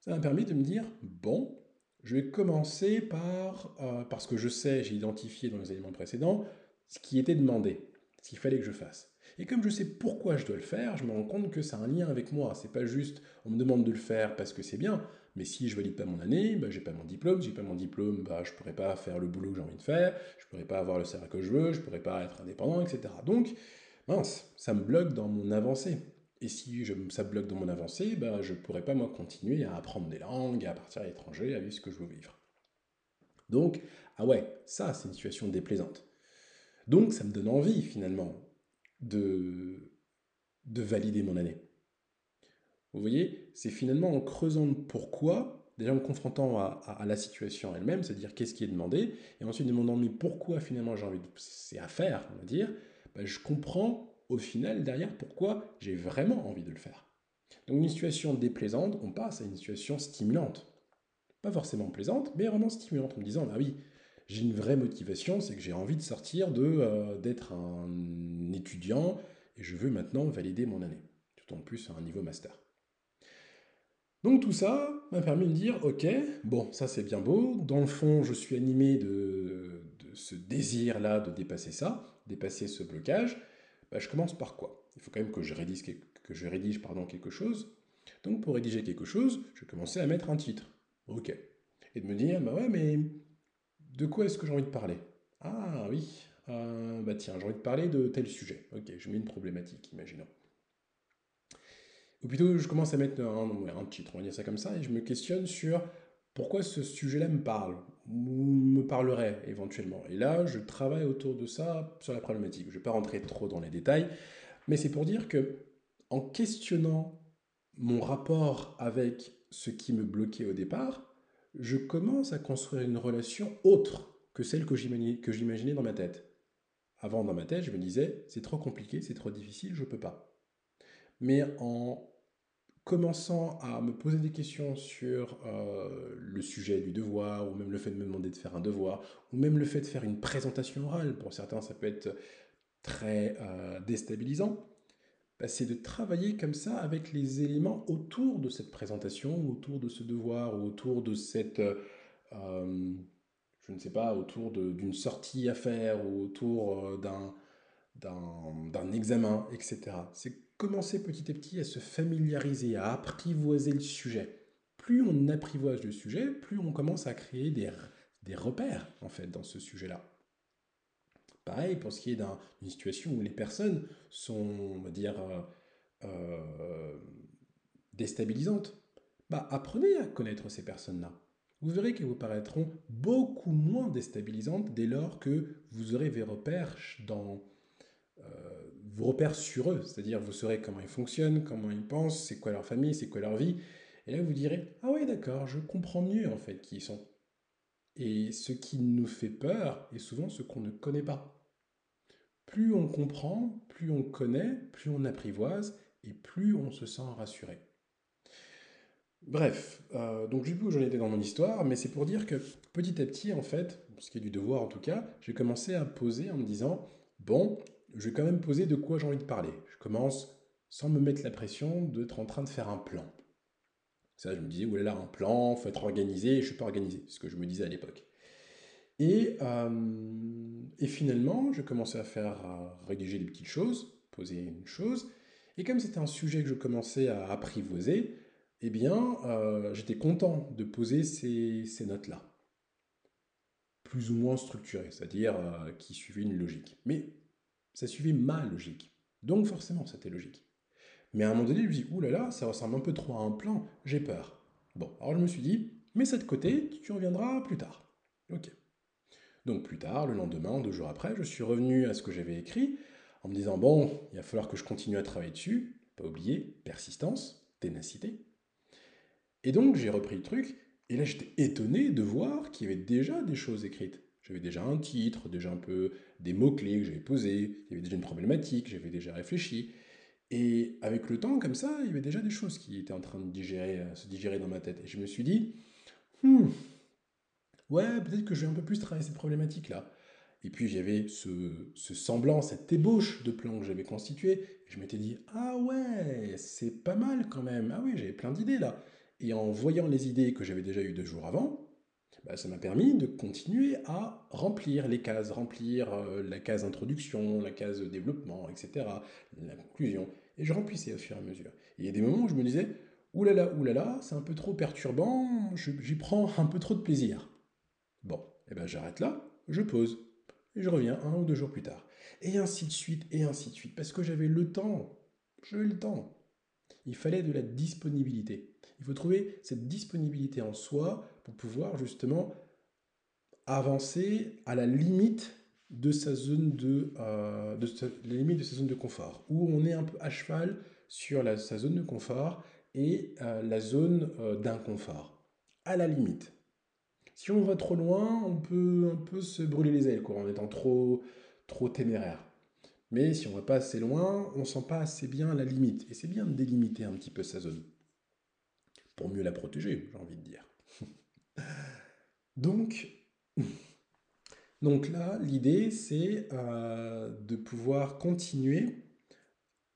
ça m'a permis de me dire, bon, je vais commencer par, euh, parce que je sais, j'ai identifié dans les éléments précédents, ce qui était demandé, ce qu'il fallait que je fasse. Et comme je sais pourquoi je dois le faire, je me rends compte que ça a un lien avec moi. C'est pas juste on me demande de le faire parce que c'est bien, mais si je valide pas mon année, bah, j'ai pas mon diplôme. Si j'ai pas mon diplôme, bah, je pourrais pas faire le boulot que j'ai envie de faire, je pourrais pas avoir le salaire que je veux, je pourrais pas être indépendant, etc. Donc, mince, ça me bloque dans mon avancée. Et si ça me bloque dans mon avancée, bah, je pourrais pas moi continuer à apprendre des langues, à partir à l'étranger, à vivre ce que je veux vivre. Donc, ah ouais, ça c'est une situation déplaisante. Donc ça me donne envie finalement de, de valider mon année. Vous voyez, c'est finalement en creusant le pourquoi, déjà en me confrontant à, la situation elle-même, c'est-à-dire qu'est-ce qui est demandé, et ensuite demandant mais pourquoi finalement j'ai envie de... C'est à faire, on va dire, ben, je comprends au final derrière pourquoi j'ai vraiment envie de le faire. Donc une situation déplaisante, on passe à une situation stimulante. Pas forcément plaisante, mais vraiment stimulante, en me disant, bah oui, j'ai une vraie motivation, c'est que j'ai envie de sortir de euh, d'être un étudiant et je veux maintenant valider mon année, tout en plus à un niveau master. Donc tout ça m'a permis de me dire, ok, bon, ça c'est bien beau, dans le fond je suis animé de, ce désir-là de dépasser ça, dépasser ce blocage, bah, je commence par quoi? Il faut quand même que je rédige, que je rédige pardon, quelque chose. Donc pour rédiger quelque chose, je vais commencer à mettre un titre. Ok. Et de me dire, bah ouais, mais de quoi est-ce que j'ai envie de parler? Ah oui, euh, bah tiens, j'ai envie de parler de tel sujet. Ok, je mets une problématique, imaginons. Ou plutôt, je commence à mettre un, un titre, on va dire ça comme ça, et je me questionne sur pourquoi ce sujet-là me parle, me parlerait éventuellement. Et là, je travaille autour de ça sur la problématique. Je ne vais pas rentrer trop dans les détails, mais c'est pour dire que en questionnant mon rapport avec ce qui me bloquait au départ, je commence à construire une relation autre que celle que j'imaginais dans ma tête. Avant, dans ma tête, je me disais, c'est trop compliqué, c'est trop difficile, je ne peux pas. Mais en commençant à me poser des questions sur euh, le sujet du devoir, ou même le fait de me demander de faire un devoir, ou même le fait de faire une présentation orale, pour certains ça peut être très euh, déstabilisant, bah, c'est de travailler comme ça avec les éléments autour de cette présentation, autour de ce devoir, ou autour de cette, euh, je ne sais pas, autour d'une sortie à faire, ou autour d'un examen, etc. C'est commencer petit à petit à se familiariser, à apprivoiser le sujet. Plus on apprivoise le sujet, plus on commence à créer des, des repères, en fait, dans ce sujet-là. Pareil pour ce qui est d'une situation où les personnes sont, on va dire, euh, euh, déstabilisantes. Bah, apprenez à connaître ces personnes-là. Vous verrez qu'elles vous paraîtront beaucoup moins déstabilisantes dès lors que vous aurez vos repères dans euh, vos repères sur eux, c'est-à-dire vous saurez comment ils fonctionnent, comment ils pensent, c'est quoi leur famille, c'est quoi leur vie, et là vous direz ah oui d'accord, je comprends mieux en fait qui ils sont. Et ce qui nous fait peur est souvent ce qu'on ne connaît pas. Plus on comprend, plus on connaît, plus on apprivoise et plus on se sent rassuré. Bref, euh, donc plus où j'en étais dans mon histoire, mais c'est pour dire que petit à petit, en fait, ce qui est du devoir en tout cas, j'ai commencé à poser en me disant, bon, je vais quand même poser de quoi j'ai envie de parler. Je commence sans me mettre la pression d'être en train de faire un plan. Ça, je me disais, oulala, un plan, faut être organisé, je ne suis pas organisé, ce que je me disais à l'époque. Et, euh, et finalement, je commençais à faire, rédiger des petites choses, poser une chose, et comme c'était un sujet que je commençais à apprivoiser, eh bien, euh, j'étais content de poser ces, ces notes-là. Plus ou moins structurées, c'est-à-dire euh, qui suivaient une logique. Mais ça suivait ma logique. Donc forcément, c'était logique. Mais à un moment donné, je me dis, ouh là là, ça ressemble un peu trop à un plan, j'ai peur. Bon, alors je me suis dit, mets ça de côté, tu reviendras plus tard. Ok. Donc plus tard, le lendemain, deux jours après, je suis revenu à ce que j'avais écrit en me disant, bon, il va falloir que je continue à travailler dessus, pas oublier, persistance, ténacité. Et donc j'ai repris le truc, et là j'étais étonné de voir qu'il y avait déjà des choses écrites. J'avais déjà un titre, déjà un peu des mots-clés que j'avais posés, il y avait déjà une problématique, j'avais déjà réfléchi. Et avec le temps, comme ça, il y avait déjà des choses qui étaient en train de digérer, euh, se digérer dans ma tête. Et je me suis dit, hmm, ouais, peut-être que je vais un peu plus travailler cette problématique-là. Et puis j'avais ce, ce, semblant, cette ébauche de plan que j'avais constitué. Et je m'étais dit, ah ouais, c'est pas mal quand même. Ah oui, j'avais plein d'idées là. Et en voyant les idées que j'avais déjà eues deux jours avant, bah, ça m'a permis de continuer à remplir les cases, remplir euh, la case introduction, la case développement, etc., la conclusion. Et je remplissais au fur et à mesure. Et il y a des moments où je me disais, oulala, oulala, c'est un peu trop perturbant, j'y prends un peu trop de plaisir. Bon, et eh ben j'arrête là, je pose, et je reviens un ou deux jours plus tard. Et ainsi de suite, et ainsi de suite, parce que j'avais le temps, j'avais le temps. Il fallait de la disponibilité. Il faut trouver cette disponibilité en soi pouvoir justement avancer à la limite de sa zone de, euh, limite de sa zone de confort, où on est un peu à cheval sur sa zone de confort et euh, la zone euh, d'inconfort, à la limite. Si on va trop loin, on peut un peu se brûler les ailes quoi, en étant trop, trop téméraire. Mais si on va pas assez loin, on sent pas assez bien la limite. Et c'est bien de délimiter un petit peu sa zone. Pour mieux la protéger, j'ai envie de dire. Donc, donc là, l'idée, c'est euh, de pouvoir continuer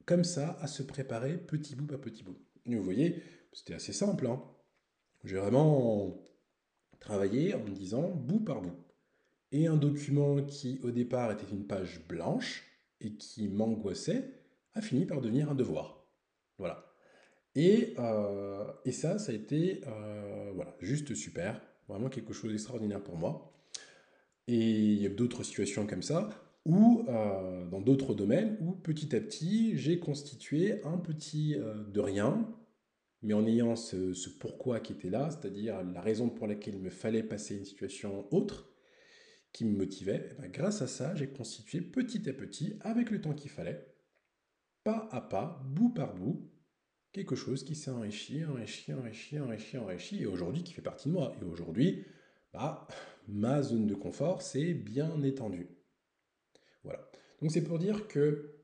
comme ça à se préparer petit bout par petit bout. vous voyez, c'était assez simple. Hein. J'ai vraiment travaillé en me disant bout par bout. Et un document qui au départ était une page blanche, et qui m'angoissait a fini par devenir un devoir. Voilà. Et, euh, et ça, ça a été euh, voilà, juste super, vraiment quelque chose d'extraordinaire pour moi. Et il y a d'autres situations comme ça, où euh, dans d'autres domaines, où petit à petit, j'ai constitué un petit de rien, mais en ayant ce, ce pourquoi qui était là, c'est-à-dire la raison pour laquelle il me fallait passer une situation autre, qui me motivait, eh ben, grâce à ça, j'ai constitué petit à petit, avec le temps qu'il fallait, pas à pas, bout par bout, quelque chose qui s'est enrichi, enrichi, enrichi, enrichi, enrichi, et aujourd'hui qui fait partie de moi. Et aujourd'hui, bah, ma zone de confort s'est bien étendue. Voilà. Donc c'est pour dire que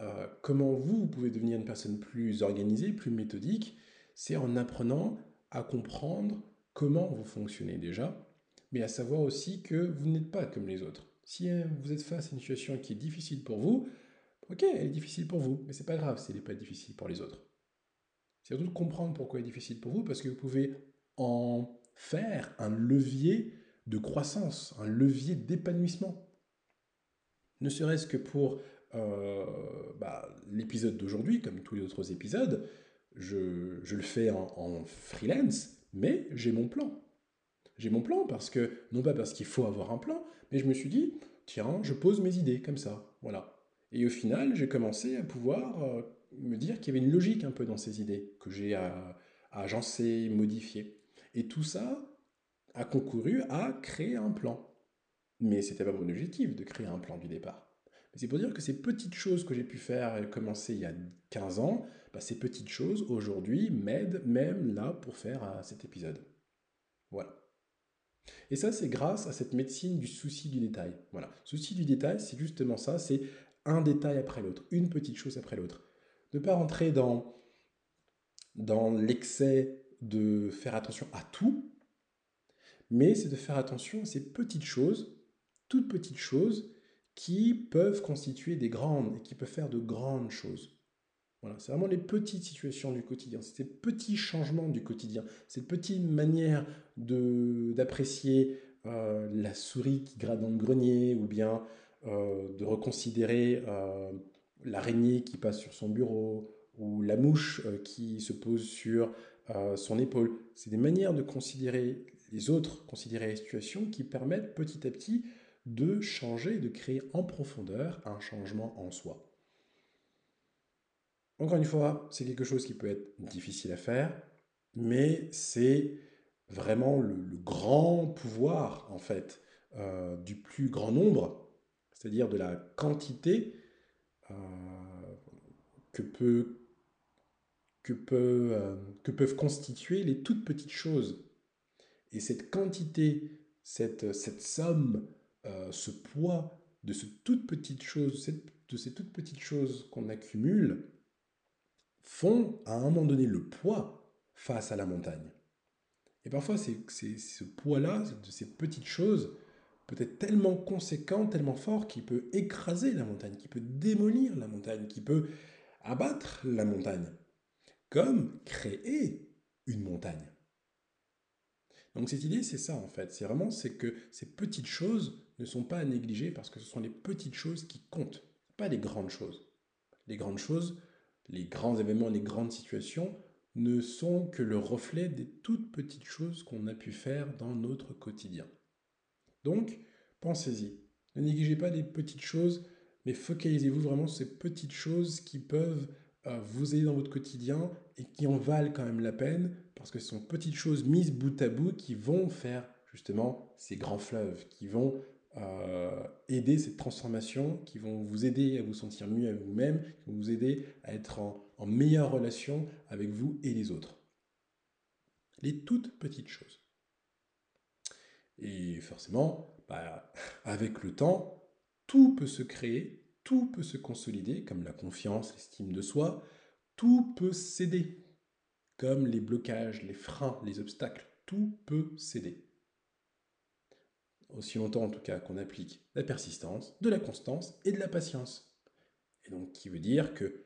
euh, comment vous, pouvez devenir une personne plus organisée, plus méthodique, c'est en apprenant à comprendre comment vous fonctionnez déjà, mais à savoir aussi que vous n'êtes pas comme les autres. Si euh, vous êtes face à une situation qui est difficile pour vous, ok, elle est difficile pour vous, mais c'est pas grave si elle n'est pas difficile pour les autres. C'est surtout comprendre pourquoi elle est difficile pour vous, parce que vous pouvez en faire un levier de croissance, un levier d'épanouissement. Ne serait-ce que pour euh, bah, l'épisode d'aujourd'hui, comme tous les autres épisodes, je, le fais en, en freelance, mais j'ai mon plan j'ai mon plan parce que, non pas parce qu'il faut avoir un plan, mais je me suis dit, tiens, je pose mes idées comme ça, voilà. Et au final, j'ai commencé à pouvoir euh, me dire qu'il y avait une logique un peu dans ces idées, que j'ai à, agencer, modifier. Et tout ça a concouru à créer un plan. Mais c'était pas mon objectif de créer un plan du départ. Mais c'est pour dire que ces petites choses que j'ai pu faire et commencer il y a 15 ans, bah, ces petites choses aujourd'hui m'aident même là pour faire euh, cet épisode. Voilà. Et ça, c'est grâce à cette médecine du souci du détail. Voilà. Souci du détail, c'est justement ça, c'est un détail après l'autre, une petite chose après l'autre. Ne pas rentrer dans, l'excès de faire attention à tout, mais c'est de faire attention à ces petites choses, toutes petites choses, qui peuvent constituer des grandes et qui peuvent faire de grandes choses. Voilà, c'est vraiment les petites situations du quotidien, ces petits changements du quotidien, cette petite manière d'apprécier euh, la souris qui gratte dans le grenier ou bien euh, de reconsidérer euh, l'araignée qui passe sur son bureau ou la mouche qui se pose sur son épaule. C'est des manières de considérer les autres, considérer les situations qui permettent petit à petit de changer, de créer en profondeur un changement en soi. Encore une fois, c'est quelque chose qui peut être difficile à faire, mais c'est vraiment le, grand pouvoir, en fait, euh, du plus grand nombre, c'est-à-dire de la quantité euh, que, peut, que, peut, euh, que peuvent constituer les toutes petites choses. Et cette quantité, cette, cette somme, ce poids de ces toutes petites choses, de ces toutes petites choses qu'on accumule, font à un moment donné le poids face à la montagne. Et parfois, c'est ce poids-là, de ces petites choses, peut être tellement conséquent, tellement fort, qu'il peut écraser la montagne, qui peut démolir la montagne, qui peut abattre la montagne, comme créer une montagne. Donc cette idée, c'est ça en fait. C'est vraiment c'est que ces petites choses ne sont pas à négliger parce que ce sont les petites choses qui comptent, pas les grandes choses. Les grandes choses, les grands événements, les grandes situations ne sont que le reflet des toutes petites choses qu'on a pu faire dans notre quotidien. Donc, pensez-y. Ne négligez pas les petites choses, mais focalisez-vous vraiment sur ces petites choses qui peuvent euh, vous aider dans votre quotidien et qui en valent quand même la peine, parce que ce sont petites choses mises bout à bout qui vont faire justement ces grands fleuves, qui vont euh, aider cette transformation, qui vont vous aider à vous sentir mieux à vous-même, qui vont vous aider à être en, meilleure relation avec vous et les autres. Les toutes petites choses. Et forcément, bah, avec le temps, tout peut se créer, tout peut se consolider, comme la confiance, l'estime de soi, tout peut céder, comme les blocages, les freins, les obstacles, tout peut céder. Aussi longtemps en tout cas qu'on applique la persistance, de la constance et de la patience. Et donc qui veut dire que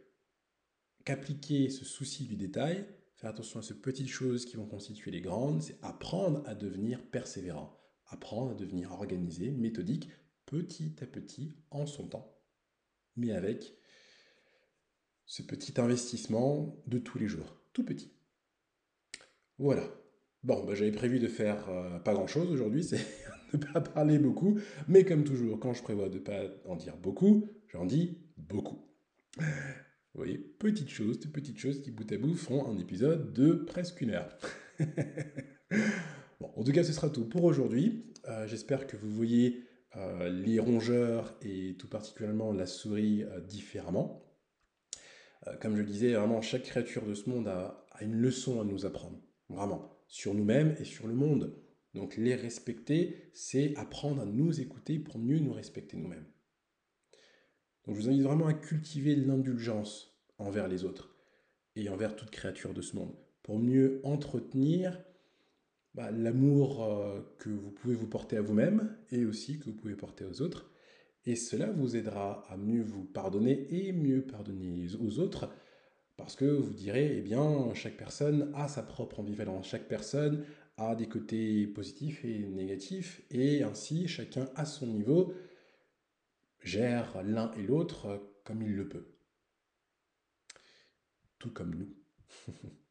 qu'appliquer ce souci du détail, faire attention à ces petites choses qui vont constituer les grandes, c'est apprendre à devenir persévérant, apprendre à devenir organisé, méthodique, petit à petit, en son temps, mais avec ce petit investissement de tous les jours, tout petit. Voilà. Bon, bah, j'avais prévu de faire euh, pas grand-chose aujourd'hui, c'est ne pas parler beaucoup, mais comme toujours, quand je prévois de ne pas en dire beaucoup, j'en dis beaucoup. Vous voyez, petites choses, petites choses qui bout à bout font un épisode de presque une heure. en tout cas, ce sera tout pour aujourd'hui. Euh, j'espère que vous voyez euh, les rongeurs et tout particulièrement la souris euh, différemment. comme je le disais, vraiment, chaque créature de ce monde a une leçon à nous apprendre, vraiment, sur nous-mêmes et sur le monde. Donc les respecter, c'est apprendre à nous écouter pour mieux nous respecter nous-mêmes. Donc je vous invite vraiment à cultiver l'indulgence envers les autres et envers toute créature de ce monde, pour mieux entretenir bah, l'amour euh, que vous pouvez vous porter à vous-même et aussi que vous pouvez porter aux autres. Et cela vous aidera à mieux vous pardonner et mieux pardonner aux autres, parce que vous direz, eh bien, chaque personne a sa propre ambivalence, chaque personne a des côtés positifs et négatifs, et ainsi chacun à son niveau gère l'un et l'autre comme il le peut. Tout comme nous.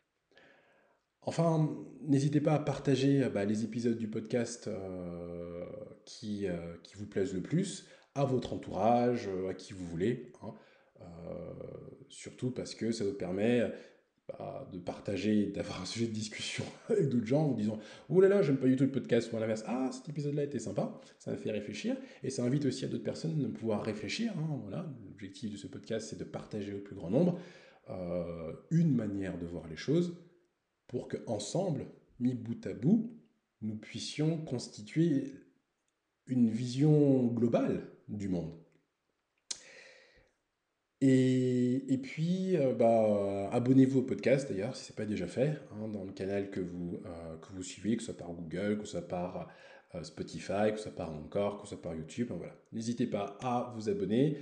enfin, n'hésitez pas à partager bah, les épisodes du podcast euh, qui, euh, qui, vous plaisent le plus à votre entourage, euh, à qui vous voulez. Hein. surtout parce que ça vous permet de partager, d'avoir un sujet de discussion avec d'autres gens en disant Oh là là, j'aime pas du tout le podcast, ou à l'inverse, ah, cet épisode-là était sympa, ça m'a fait réfléchir, et ça invite aussi à d'autres personnes de pouvoir réfléchir. Hein, voilà, l'objectif de ce podcast, c'est de partager au plus grand nombre euh, une manière de voir les choses pour qu'ensemble, mis bout à bout, nous puissions constituer une vision globale du monde. Et, puis, euh, bah, abonnez-vous au podcast d'ailleurs, si ce n'est pas déjà fait, hein, dans le canal que vous, euh, que vous suivez, que ce soit par Google, que ce soit par euh, Spotify, que ce soit par encore, que ce soit par YouTube. voilà. N'hésitez pas à vous abonner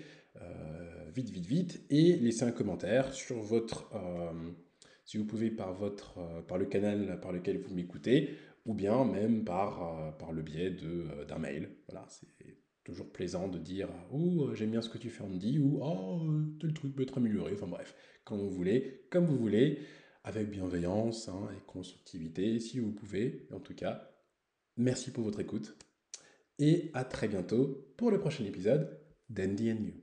vite, vite, vite et laisser un commentaire sur votre, si vous pouvez par votre, par le canal par lequel vous m'écoutez, ou bien même par, par le biais d'un mail. Voilà, c'est toujours plaisant de dire oh j'aime bien ce que tu fais Andy ou oh tel truc peut être amélioré enfin bref quand vous voulez comme vous voulez avec bienveillance hein, et constructivité si vous pouvez en tout cas merci pour votre écoute et à très bientôt pour le prochain épisode d'Andy